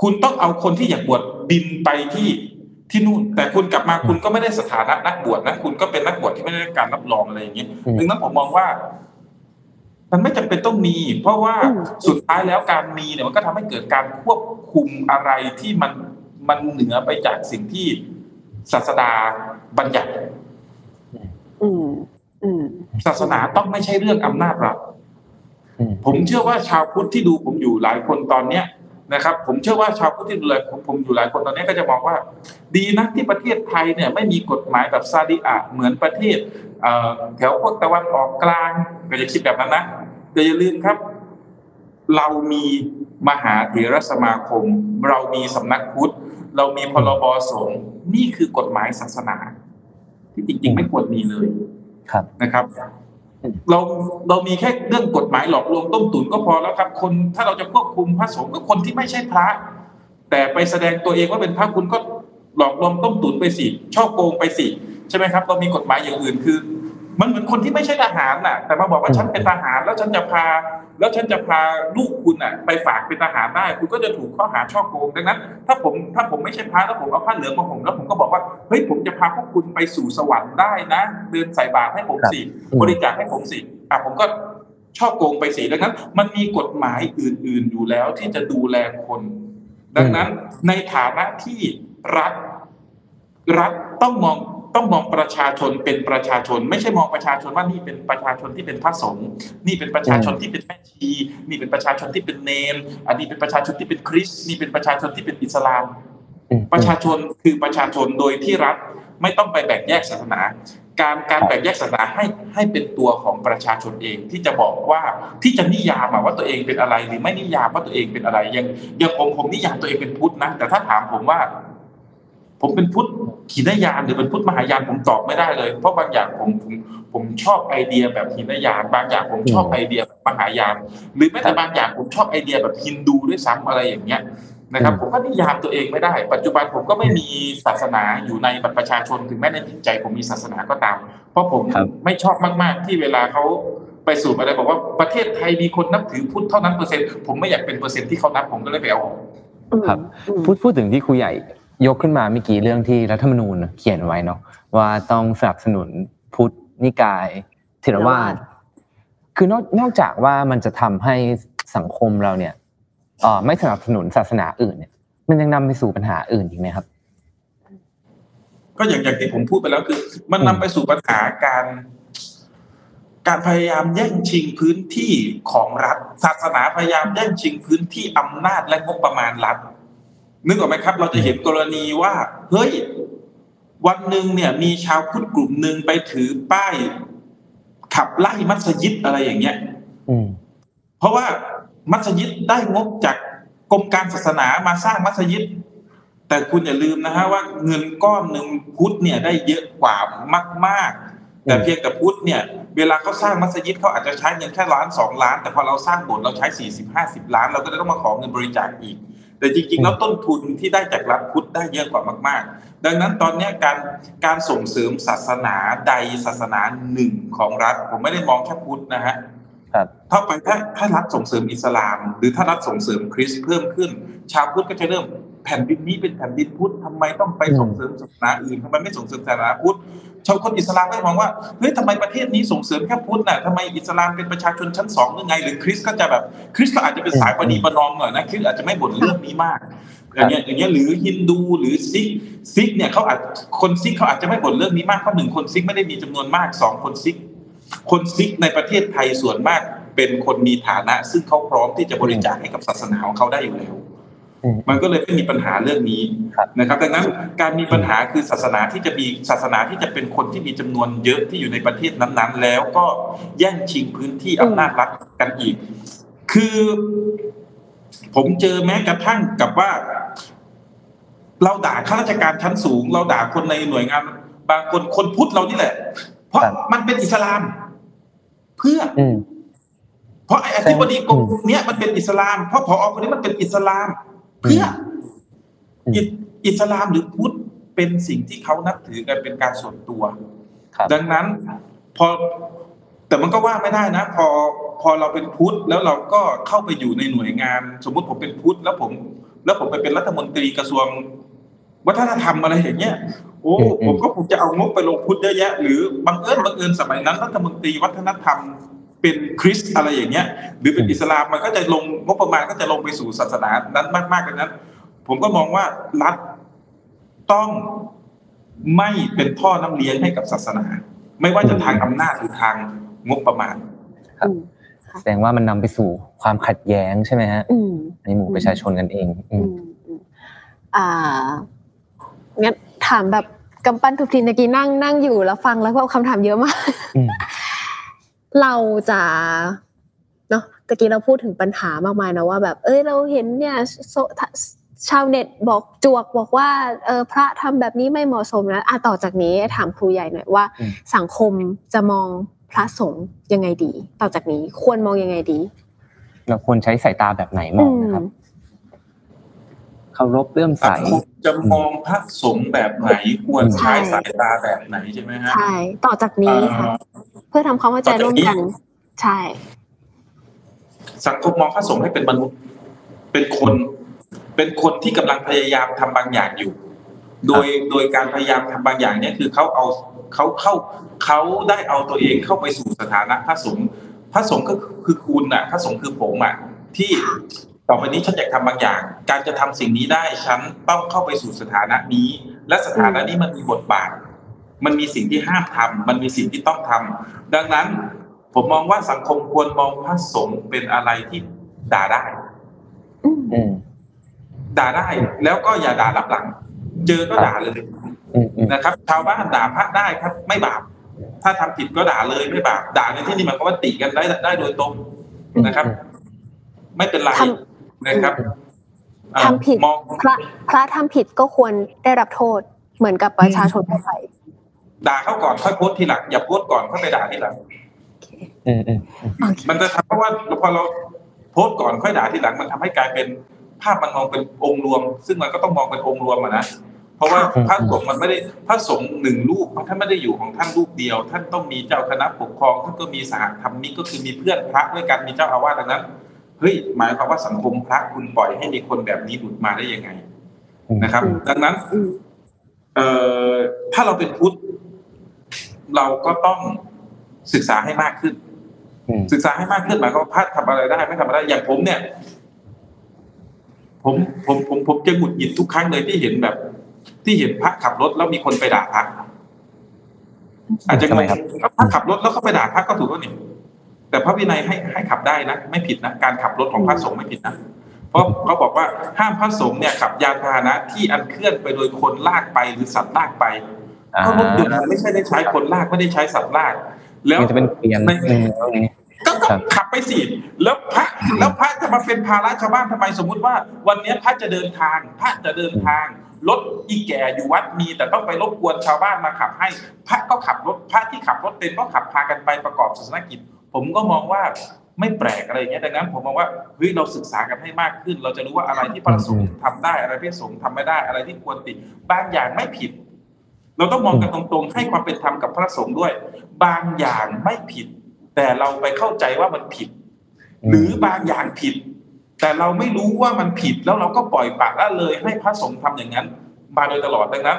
คุณต้องเอาคนที่อยากบวชบินไปที่ที่นู่น แต่คุณกลับมาคุณก็ไม่ได้สถานะนักบวชนะคุณก็เป็นนักบวชที่ไม่ได้รับการรับรองอะไรอย่างเงี้ยอืมดังนั้นผมมองว่ามันไม่จำเป็นต้องมี เพราะว่าสุดท้ายแล้วการมีเนี่ยมันก็ทำให้เกิดการควบคุมอะไรที่มัน มันเหนือไปจากสิ่งที่ศาสดาบัญญัติอืมอืมศาสนาต้องไม่ใช่เรื่องอำนาจรัฐอืมผมเชื่อว่าชาวพุทธที่ดูผมอยู่หลายคนตอนเนี้ยนะครับ ผมเชื่อว่าชาวพุทธที่ดูแลผมผมอยู่หลายคนตอนนี้ก็จะมองว่า ดีนะที่ประเทศไทยเนี่ย ไม่มีกฎหมายแบบซาดิอะเหมือนประเทศเอ่อแถวพวกตะวันออกกลางก็จะคิดแบบนั้นนะแต่อย่าลืมครับ เรามีมหาเถรสมาคม เรามีสำนักพุทธ เรามีพรบสงฆ์นี่คือกฎหมายศาสนา ที่จริง ๆ ไม่ควรมีเลยครับนะครับเราเรามีแค่เรื่องกฎหมายหลอกลวงต้มตุ๋นก็พอแล้วครับ คนถ้าเราจะควบคุมพระสงฆ์ก็คนที่ไม่ใช่พระ แต่ไปแสดงตัวเองว่าเป็นพระคุณก็หลอกลวงต้มตุ๋นไปสิช่อโกงไปสิใช่ไหมครับ เรามีกฎหมายอย่างอื่นคือ มันเหมือนคนที่ไม่ใช่ทหารน่ะ แต่มาบอกว่าฉันเป็นทหาร แล้วฉันจะพา แล้วฉันจะพาลูกคุณน่ะ ไปฝากเป็นทหารได้คุณก็จะถูกข้อหาช่อโกงดังนั้น ถ้าผมถ้าผมไม่ใช่พระแล้วผมเอาผ้าเหลืองมาห่มแล้วผมก็บอกว่าเฮ้ยผมจะพาพวกคุณไปสู่สวรรค์ได้นะเดินใส่บาตรให้ผมสิอืมบริจาคให้ผมสิอะผมก็ชอบโกงไปสิดังนั้น มันมีกฎหมายอื่น ๆอยู่แล้วที่จะดูแลคน ดังนั้นในฐานะที่รัฐรัฐต้องมอง ต้องมองประชาชนเป็นประชาชน ไม่ใช่มองประชาชนว่านี่เป็นประชาชนที่เป็นพระสงฆ์นี่เป็นประชาชนที่เป็นแม่ชีนี่เป็นประชาชนที่เป็นเนนอันนี้เป็นประชาชนที่เป็นคริสต์นี่เป็นประชาชนที่เป็นอิสลามอืมประชาชนคือประชาชนโดยที่รัฐไม่ต้องไปแบ่งแยกศาสนา การการแบ่งแยกศาสนาให้ให้เป็นตัวของประชาชนเองที่จะบอกว่าที่จะนิยามอะว่าตัวเองเป็นอะไรหรือไม่นิยามว่าตัวเองเป็นอะไรอย่างอย่างผมผมนิยามตัวเองเป็นพุทธนะแต่ถ้าถามผมว่า ผมเป็นพุทธขีณยานหรือเป็นพุทธมหายานผมตอบไม่ได้เลย เพราะบางอย่างผมผมผมชอบไอเดียแบบขีณยาน บางอย่างผมชอบไอเดียแบบมหายาน หรือแม้แต่บางอย่างผมชอบไอเดียแบบฮินดูด้วยซ้ำอะไรอย่างเงี้ยนะครับผมก็นิยามตัวเองไม่ได้ ปัจจุบันผมก็ไม่มีศาสนาอยู่ในบัตรประชาชนถึงแม้ในจิตใจผมมีศาสนาก็ตาม เพราะผมครับไม่ชอบมากๆ ที่เวลาเขาไปสู่อะไรบอกว่าประเทศไทยมีคนนับถือพุทธเท่านั้นเปอร์เซ็นต์ผมไม่อยากเป็นเปอร์เซ็นต์ที่เขานับผมก็เลยไปเอาออกอืมครับอืมพูดพูดถึงที่ครูใหญ่ ยกขึ้นมาเมื่อกี้เรื่องที่รัฐธรรมนูญเขียนไว้เนาะว่าต้องสนับสนุนพุทธนิกายเถรวาทคือนอกนอกจากว่ามันจะทำให้สังคมเราเนี่ยเออไม่สนับสนุนศาสนาอื่นเนี่ย มันยังนำไปสู่ปัญหาอื่นอีกไหมครับ ก็อย่างอย่างที่ผมพูดไปแล้วคือ มันนำไปสู่ปัญหาการ การพยายามแย่งชิงพื้นที่ของรัฐ ศาสนาพยายามแย่งชิงพื้นที่อำนาจและงบประมาณรัฐ นึกออกไหมครับ เราจะเห็นกรณีว่าเฮ้ยวันหนึ่งเนี่ย มีชาวพุทธกลุ่มหนึ่งไปถือป้าย ขับไล่มัสยิดอะไรอย่างเงี้ยอืมเพราะว่ามัสยิดได้งบจากกรมการศาสนามาสร้างมัสยิด แต่คุณอย่าลืมนะฮะว่าเงินก้อนหนึ่งพุทธเนี่ยได้เยอะกว่ามาก ๆ แต่เพียงแต่พุทธเนี่ย เวลาเขาสร้างมัสยิดเขาอาจจะใช้เงินแค่ล้านสองล้าน แต่พอเราสร้างโบสถ์เราใช้สี่สิบห้าสิบล้าน เราก็เลยต้องมาขอเงินบริจาคอีก แต่จริงๆแล้วต้นทุนที่ได้จากรัฐพุทธได้เยอะกว่ามาก ๆ ดังนั้นตอนเนี้ยการการส่งเสริมศาสนาใดศาสนาหนึ่งของรัฐ ผมไม่ได้มองแค่พุทธนะฮะครับถ้าไปถ้าถ้ารัฐส่งเสริมอิสลาม หรือถ้ารัฐส่งเสริมคริสต์เพิ่มขึ้น ชาวพุทธก็จะเริ่มแผ่นดินนี้เป็นแผ่นดินพุทธทำไมต้องไปส่งเสริมศาสนาอื่นทำไมไม่ส่งเสริมศาสนาพุทธ ชาวคนอิสลามก็มองว่าเฮ้ยทำไมประเทศนี้ส่งเสริมแค่พุทธน่ะทำไมอิสลามเป็นประชาชนชั้นสองหรือไง หรือคริสก็จะแบบคริสต์ก็อาจจะเป็นสายประนีประนอมหน่อยนะคริสต์อาจจะไม่บ่นเรื่องนี้มากอย่างเงี้ยอย่างเงี้ยหรือฮินดูหรือซิกซิกเนี่ยเขาอาจคนซิกเขาอาจจะไม่บ่นเรื่องนี้มากเพราะหนึ่งคนซิกไม่ได้มีจำนวนมากสองคนซิก คนซิกในประเทศไทยส่วนมากเป็นคนมีฐานะ ซึ่งเขาพร้อมที่จะบริจาคให้กับศาสนาของเขาได้อยู่แล้ว มมันก็เลยไม่มีปัญหาเรื่องนี้ครับนะครับ ดังนั้นการมีปัญหาคือศาสนาที่จะมีศาสนาที่จะเป็นคนที่มีจำนวนเยอะที่อยู่ในประเทศนั้น ๆ แล้วก็แย่งชิงพื้นที่อำนาจรัฐกันอีก คือ ผมเจอแม้กระทั่งกับว่า เราด่าข้าราชการชั้นสูง เราด่าคนในหน่วยงานบางคนคนพุทธเรานี่แหละ เพราะครับมันเป็นอิสลาม เพื่ออืมเพราะไอ้อธิบดีกรมเนี้ยมันเป็นอิสลาม เพราะผอคนนี้มันเป็นอิสลาม เพื่ออมอิอิสลามหรือพุทธเป็นสิ่งที่เขานับถือกันเป็นการส่วนตัวครับดังนั้นพอแต่มันก็ว่าไม่ได้นะ พอพอเราเป็นพุทธแล้วเราก็เข้าไปอยู่ในหน่วยงาน สมมุติผมเป็นพุทธแล้วผม แล้วผมไปเป็นรัฐมนตรีกระทรวง วัฒนธรรมอะไรอย่างเงี้ยโอ้อืมอืมผมก็คงจะเอางบไปลงพุทธเยอะแยะหรือบังเอิญบังเอิญสมัยนั้น รัฐมนตรีวัฒนธรรม เป็นคริสต์อะไรอย่างเงี้ย หรือเป็นอิสลามมันก็จะลงงบประมาณก็จะลงไปสู่ศาสนานั้นมากๆดังนั้น ผมก็มองว่ารัฐต้องไม่เป็นท่อน้ำเลี้ยงให้กับศาสนา ไม่ว่าจะทางอำนาจหรือทางงบประมาณครับอืมแสดงว่ามันนำไปสู่ความขัดแย้งใช่ไหมฮะอืมในหมู่ประชาชนกันเองอือืมมอืมอ่างั้นถามแบบกำปั้นทุบทีเมื่อกี้นั่งนั่งอยู่แล้วฟังแล้วก็คำถามเยอะมากอืม เราจะเนาะตะกี้เราพูดถึงปัญหามากมายนะว่า แบบ เอ้ยเราเห็นเนี่ยโซชาวเน็ตบอกจวกบอกว่าเออพระทำแบบนี้ไม่เหมาะสมนะอะต่อจากนี้ถามครูใหญ่หน่อยว่าอืมสังคมจะมองพระสงฆ์ยังไงดี ต่อจากนี้ควรมองยังไงดี เราควรใช้สายตาแบบไหนมองนะครับ เคารพเลื่อมใสสังคมจะมองพระสงฆ์แบบไหนควรใช้สายตาแบบไหนใช่ไหมฮะใช่ต่อจากนี้ค่ะอ่าเพื่อทำความเข้าใจร่วมกันใช่สังคมมองพระสงฆ์ให้เป็นมนุษย์ เป็นคน เป็นคนที่กำลังพยายามทำบางอย่างอยู่ โดยโดยการพยายามทำบางอย่างเนี่ยคือเขาเอาเขาเข้าเขาได้เอาตัวเองเข้าไปสู่สถานะพระสงฆ์พระสงฆ์ก็คือคุณน่ะ พระสงฆ์คือผมอะที่ ต่อไปนี้ฉันอยากทำบางอย่าง การจะทำสิ่งนี้ได้ฉันต้องเข้าไปสู่สถานะนี้ และสถานะนี้มันมีบทบาท มันมีสิ่งที่ห้ามทำมันมีสิ่งที่ต้องทำดังนั้นผมมองว่าสังคมควรมองพระสงฆ์เป็นอะไรที่ด่าได้อืมด่าได้แล้วก็อย่าด่ารับหลัง เจอก็ด่าเลยอืมอืมนะครับ ชาวบ้านด่าพระได้ครับ ไม่บาปถ้าทำผิดก็ด่าเลยไม่บาปด่าในที่นี้หมายความว่าติกันได้ได้โดยตรงนะครับ ไม่เป็นไรท นะครับอ่าทำผิดมองพระพระทำผิดก็ควรได้รับโทษเหมือนกับประชาชนทั่วไปด่าเขาก่อนค่อยโพสต์ทีหลังอย่าโพสต์ก่อนค่อยไปด่าทีหลังอืมอืมมันจะทำเพราะว่าพอเราโพสต์ก่อนค่อยด่าทีหลัง มันทำให้กลายเป็นภาพมันมองเป็นองค์รวม ซึ่งมันก็ต้องมองเป็นองค์รวมอะนะเพราะว่าพระสงฆ์มันไม่ได้พระสงฆ์หนึ่งรูปท่านไม่ได้อยู่ของท่านรูปเดียว ท่านต้องมีเจ้าคณะปกครองท่านก็มีสหธรรมิกก็คือมีเพื่อนพระด้วยกันมีเจ้าอาวาสดังนั้น เฮ้ยหมายความว่าสังคมพระคุณปล่อยให้มีคนแบบนี้หลุดมาได้ยังไงนะครับ ดังนั้นอืมเอ่อถ้าเราเป็นพุทธเราก็ต้องศึกษาให้มากขึ้นอืมศึกษาให้มากขึ้นหมายความว่าพระทำอะไรได้ไม่ทำอะไรได้อย่างผมเนี่ย ผมผมผมผมจะหงุดหงิดทุกครั้งเลยที่เห็นแบบ ที่เห็นพระขับรถแล้วมีคนไปด่าพระอาจจะงทำไมงครับแล้วพระขับรถแล้วเขาไปด่าพระก็ถูกแล้วนี่ แต่พระวินัยให้ให้ขับได้นะ ไม่ผิดนะ การขับรถของพระสงฆ์ไม่ผิดนะ เพราะเขาบอกว่าห้ามพระสงฆ์เนี่ยขับยานพาหนะที่อันเคลื่อนไปโดยคนลากไปหรือสัตว์ลากไปอ่าเพราะรถยนต์มันไม่ใช่ได้ใช้คนลากไม่ได้ใช้สัตว์ลาก แล้วมันจะเป็นเกวียนไม่อืมตรงนี้ก็ก็ครับขับไปสิแล้วพระแล้วพระจะมาเป็นภาระชาวบ้านทำไมสมมุติว่า วันนี้พระจะเดินทาง พระจะเดินทางรถอีแก่อยู่วัดมี แต่ต้องไปรบกวนชาวบ้านมาขับให้ พระก็ขับรถพระที่ขับรถเป็นก็ขับพากันไปประกอบศาสนกิจ ผมก็มองว่าไม่แปลกอะไรเงี้ยดังนั้น ผมมองว่าเฮ้ยเราศึกษากันให้มากขึ้น เราจะรู้ว่าอะไรที่พระสงฆ์ทำได้อะไรที่พระสงฆ์ทำไม่ได้อะไรที่ควรติบางอย่างไม่ผิด เราต้องมองกันตรงๆ ให้ความเป็นธรรมกับพระสงฆ์ด้วย บางอย่างไม่ผิด แต่เราไปเข้าใจว่ามันผิด หรือบางอย่างผิด แต่เราไม่รู้ว่ามันผิดแล้วเราก็ปล่อยปละละเลยให้พระสงฆ์ทำอย่างนั้น มาโดยตลอดดังนั้น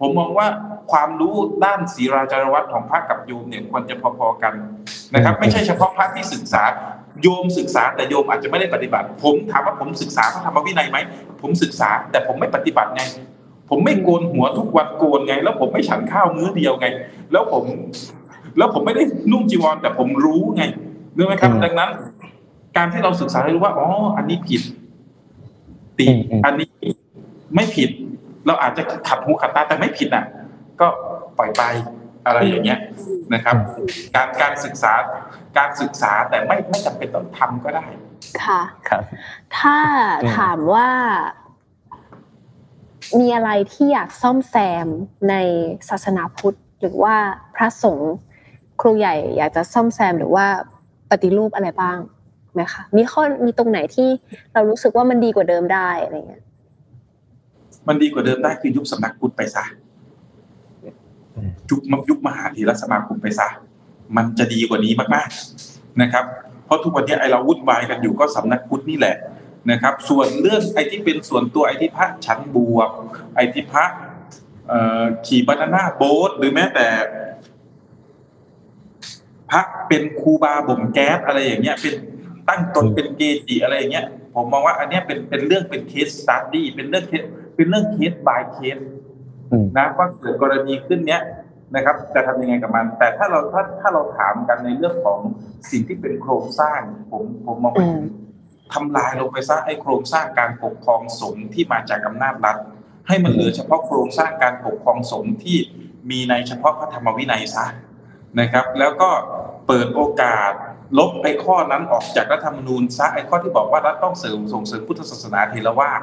ผมมองว่าความรู้ด้านศีราจารวัตของพระกับโยมเนี่ยควรจะพอๆกันนะครับ ไม่ใช่เฉพาะพระที่ศึกษาโยมศึกษาแต่โยมอาจจะไม่ได้ปฏิบัติ ผมถามว่าผมศึกษาพระธรรมวินัยไหมผมศึกษาแต่ผมไม่ปฏิบัติไง ผมไม่โกนหัวทุกวันโกนไง แล้วผมไม่ฉันข้าวมื้อเดียวไง แล้วผม แล้วผมไม่ได้นุ่งจีวร แต่ผมรู้ไงรู้ไหมครับอืมดังนั้น การที่เราศึกษาให้รู้ว่าอ๋ออันนี้ผิดติอืมอืมอันนี้ไม่ผิด เราอาจจะขัดหูขัดตาแต่ไม่ผิดอะ ก็ปล่อยไปอะไรอย่างเงี้ยนะครับ การการศึกษาการศึกษาแต่ไม่ไม่จำเป็นต้องทำก็ได้ ค่ะครับ ถ้าอืมถามว่า มีอะไรที่อยากซ่อมแซมในศาสนาพุทธ หรือว่าพระสงฆ์ครูใหญ่ อยากจะซ่อมแซมหรือว่าปฏิรูปอะไรบ้างไหมคะมีข้อมีตรงไหนที่เรารู้สึกว่ามันดีกว่าเดิมได้อะไรเงี้ย มันดีกว่าเดิมได้คือยุบสำนักพุทธไปซะอืมยุบยุบมหาเถรสมาคมไปซะมันจะดีกว่านี้มากๆนะครับ เพราะทุกวันนี้ไอเราวุ่นวายกันอยู่ก็สำนักพุทธนี่แหละนะครับ ส่วนเรื่องไอที่เป็นส่วนตัวไอที่พระชั้นบวก ไอที่พระเอ่อขี่บานาน่าโบ๊ทหรือแม้แต่พระเป็นครูบาบ่มแก๊สอะไรอย่างเงี้ย เป็นตั้งตนเป็นเกจิอะไรอย่างเงี้ย ผมมองว่าอันเนี้ยเป็นเป็นเรื่องเป็น case study เป็นเรื่อง case เป็นเรื่องเคส by เคสอืมนะว่าเกิดกรณีขึ้นเนี้ยนะครับ จะทำยังไงกับมัน แต่ถ้าเราถ้าถ้าเราถามกันในเรื่องของสิ่งที่เป็นโครงสร้าง ผมผมมองว่าอืมทำลายลงไปซะไอ้โครงสร้างการปกครองสงฆ์ที่มาจากอำนาจรัฐ ให้มันเหลือเฉพาะโครงสร้างการปกครองสงฆ์ที่มีในเฉพาะพระธรรมวินัยซะนะครับ แล้วก็เปิดโอกาสลบไอ้ข้อนั้นออกจากรัฐธรรมนูญซะไอ้ข้อที่บอกว่ารัฐต้องเสริมส่งเสริมพุทธศาสนาเทรวาส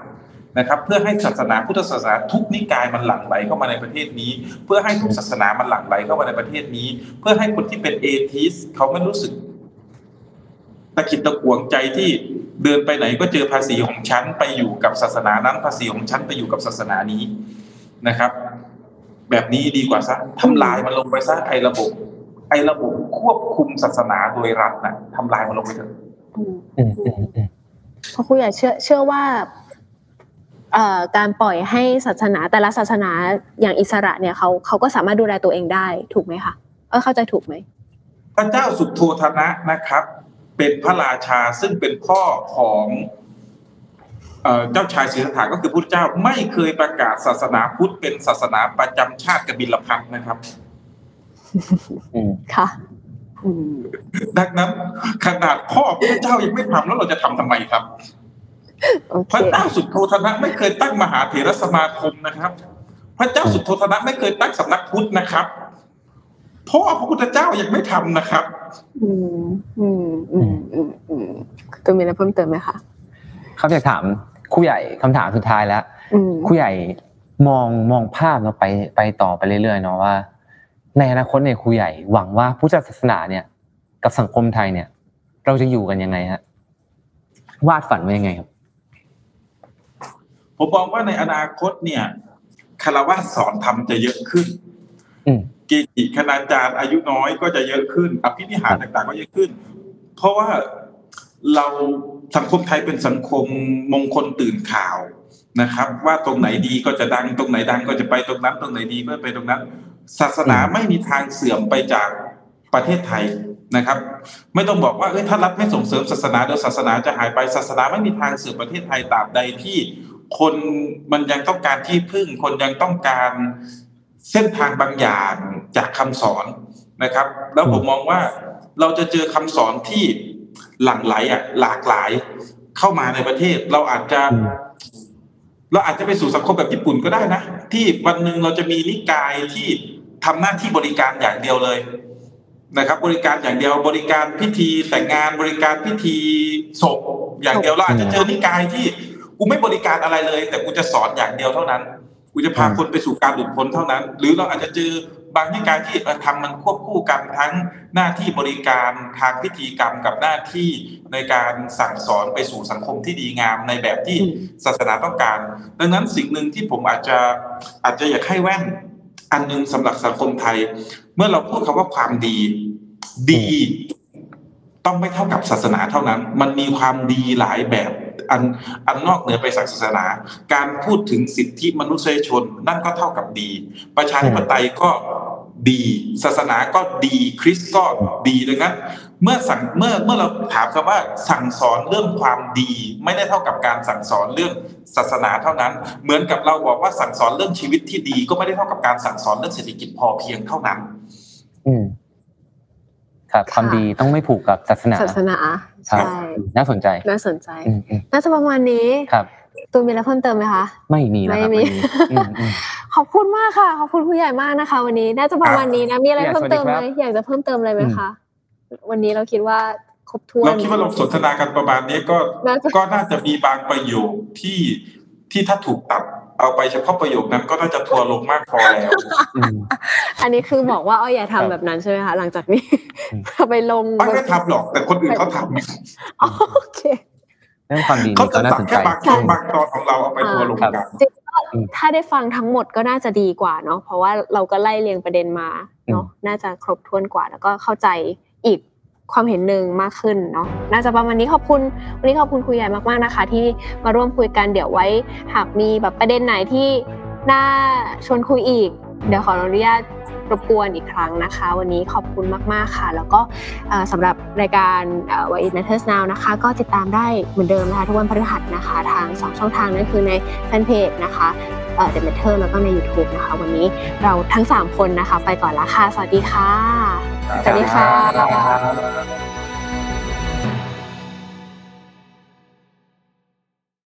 นะครับเพื่อให้ศาสนาพุทธศาสนาทุกนิกายมันหลั่งไหลเข้ามาในประเทศนี้ เพื่อให้ทุกศาสนามันหลั่งไหลเข้ามาในประเทศนี้ เพื่อให้คนที่เป็นเอทิสเขาไม่รู้สึกตะขิดตะขวงใจที่เดินไปไหนก็เจอภาษีของฉันไปอยู่กับศาสนานั้น ภาษีของฉันไปอยู่กับศาสนานี้นะครับ แบบนี้ดีกว่าซะทำลายมันลงไปซะไอ้ระบบไอ้ระบบควบคุมศาสนาโดยรัฐนะทำลายมันลงไปเถอะอืมอืมอืมอืมเพราะครูใหญ่เชื่อเชื่อว่าเอ่อ การปล่อยให้ศาสนาแต่ละศาสนาอย่างอิสระเนี่ยเขาเขาก็สามารถดูแลตัวเองได้ถูกไหมคะเออเข้าใจถูกไหมพระเจ้าสุโธทนะนะครับ เป็นพระราชาซึ่งเป็นพ่อของเอ่อเจ้าชายสิทธัตถะก็คือพุทธเจ้าไม่เคยประกาศศาสนาพุทธเป็นศาสนาประจำชาติกบิลพัทนะครับอืมค่ะอืมดังนั้นขนาดพ่อพระเจ้ายังไม่ทำแล้วเราจะทำทำไมครับโอ พเคระเจ้าสุดโทธนะไม่เคยตั้งมหาเถรสมาคมนะครับ พระเจ้าสุดโทธนะไม่เคยตั้งสำนักพุทธนะครับพ่อพระพุทธเจ้ายังไม่ทำนะครับ อืมอืมอืมอืมอืมตัวมีอะไรเพิ่มเติมไหมคะเขาอยากถามครูใหญ่คำถามสุดท้ายแล้วอืมครูใหญ่มองมองภาพเราไปไปต่อไปเรื่อยๆเนาะว่า ในอนาคตเนี่ยครูใหญ่หวังว่าพุทธศาสนาเนี่ย กับสังคมไทยเนี่ย เราจะอยู่กันยังไงฮะวาดฝันไว้ยังไงครับ ผมมองว่าในอนาคตเนี่ยคารวะสอนธรรมจะเยอะขึ้นอืมเกจิคณาจารย์อายุน้อยก็จะเยอะขึ้นอภินิหารต่าง ๆ ก็เยอะขึ้น เพราะว่าเราสังคมไทยเป็นสังคมมงคลตื่นข่าวนะครับ ว่าตรงไหนดีก็จะดังตรงไหนดังก็จะไปตรงนั้น ตรงไหนดีก็ไปตรงนั้น ศาสนาไม่มีทางเสื่อมไปจากประเทศไทยนะครับ ไม่ต้องบอกว่าเอ้ยถ้ารัฐไม่ส่งเสริมศาสนาเดี๋ยวศาสนาจะหายไปศาสนาไม่มีทางเสื่อมประเทศไทยตราบใดที่ คนมันยังต้องการที่พึ่ง คนยังต้องการเส้นทางบางอย่างจากคำสอนนะครับ แล้วผมมองว่าเราจะเจอคำสอนที่หลั่งไหลอะหลากหลายเข้ามาในประเทศ เราอาจจะอืมเราอาจจะไปสู่สังคมแบบญี่ปุ่นก็ได้นะที่วันหนึ่งเราจะมีนิกายที่ทำหน้าที่บริการอย่างเดียวเลยนะครับ บริการอย่างเดียวบริการพิธีแต่งงานบริการพิธีศพอย่างเดียวเราอาจจะเจอนิกายที่ กูไม่บริการอะไรเลย แต่กูจะสอนอย่างเดียวเท่านั้นกูจะพาคนไปสู่การหลุดพ้นเท่านั้น หรือเราอาจจะเจอบางนิกายที่เออทำมันควบคู่กันทั้งหน้าที่บริการทางพิธีกรรมกับหน้าที่ในการสั่งสอนไปสู่สังคมที่ดีงามในแบบที่อืมศาสนาต้องการ ดังนั้นสิ่งหนึ่งที่ผมอาจจะอาจจะอยากให้แว่นอันหนึงสำหรับสังคมไทย เมื่อเราพูดคำว่าความดี ดี ต้องไม่เท่ากับศาสนาเท่านั้น มันมีความดีหลายแบบ อันอันนอกเหนือไปจากศาสนา การพูดถึงสิทธิมนุษยชนนั่นก็เท่ากับดี ประชาธิปไตยก็ดี ศาสนาก็ดีคริสต์ก็ดีดังนั้นเมื่อสั่งเมื่อเมื่อเราถามคำว่าสั่งสอนเรื่องความดี ไม่ได้เท่ากับการสั่งสอนเรื่องศาสนาเท่านั้น เหมือนกับเราบอกว่าสั่งสอนเรื่องชีวิตที่ดี ก็ไม่ได้เท่ากับการสั่งสอนเรื่องเศรษฐกิจพอเพียงเท่านั้น อืมครับความดีต้องไม่ผูกกับศาสนาศาสนาครับ ใช่น่าสนใจน่าสนใจอืมอืมน่าจะประมาณนี้ครับตูนมีอะไรเพิ่มเติมไหมคะ ไม่มีแล้วครับไม่มีวันนี้อืมอืมขอบคุณมากค่ะ ขอบคุณผู้ใหญ่มากนะคะ วันนี้ น่าจะประมาณนี้นะ มีอะไรครับเพิ่มเติมไหมสวัสดีครับอยากจะเพิ่มเติมอะไรไหมคะ วันนี้เราคิดว่าครบถ้วนเราคิดว่าเราสนทนากันประมาณนี้ก็น่าจะก็น่าจะมีบางประโยคที่ที่ถ้าถูกตัด เอาไปเฉพาะประโยคนั้นก็น่าจะทัวร์ลงมากพอแล้วอืมอันนี้คือบอกว่าอ้อยอย่าครับทำแบบนั้นใช่ไหมคะหลังจากนี้อืมจะไปลงไม่ไม่ทำหรอก แต่คนอื่นเขาทำอ๋อโอเคเรื่องความดีเขานี่จะก็น่าตัสดนใจแค่บางช่วงบางตอนของเราเอาไปทัวร์ลงครับกันจริงๆก็อืมถ้าได้ฟังทั้งหมดก็น่าจะดีกว่าเนาะเพราะว่าเราก็ไล่เรียงประเด็นมาเนาะน่าจะครบถ้วนกว่า แล้วก็เข้าใจอีก ความเห็นหนึ่งมากขึ้นเนาะน่าจะประมาณนี้ขอบคุณวันนี้ขอบคุณครูใหญ่มากๆนะคะ ที่มาร่วมคุยกันเดี๋ยวไว้ หากมีแบบประเด็นไหนที่น่าชวนคุยอีก เดี๋ยวขออนุญาตรบกวนอีกครั้งนะคะ วันนี้ขอบคุณมาก ๆ ค่ะ แล้วก็สำหรับรายการ What It Matters Now นะคะ ก็ติดตามได้เหมือนเดิมนะคะ ทุกวันพฤหัสนะคะ ทาง 2 ช่องทางนั่นคือในแฟนเพจนะคะ The Matter แล้วก็ใน YouTube นะคะ วันนี้เราทั้ง 3 คนนะคะ ไปก่อนละค่ะ สวัสดีค่ะ สวัสดีค่ะครับ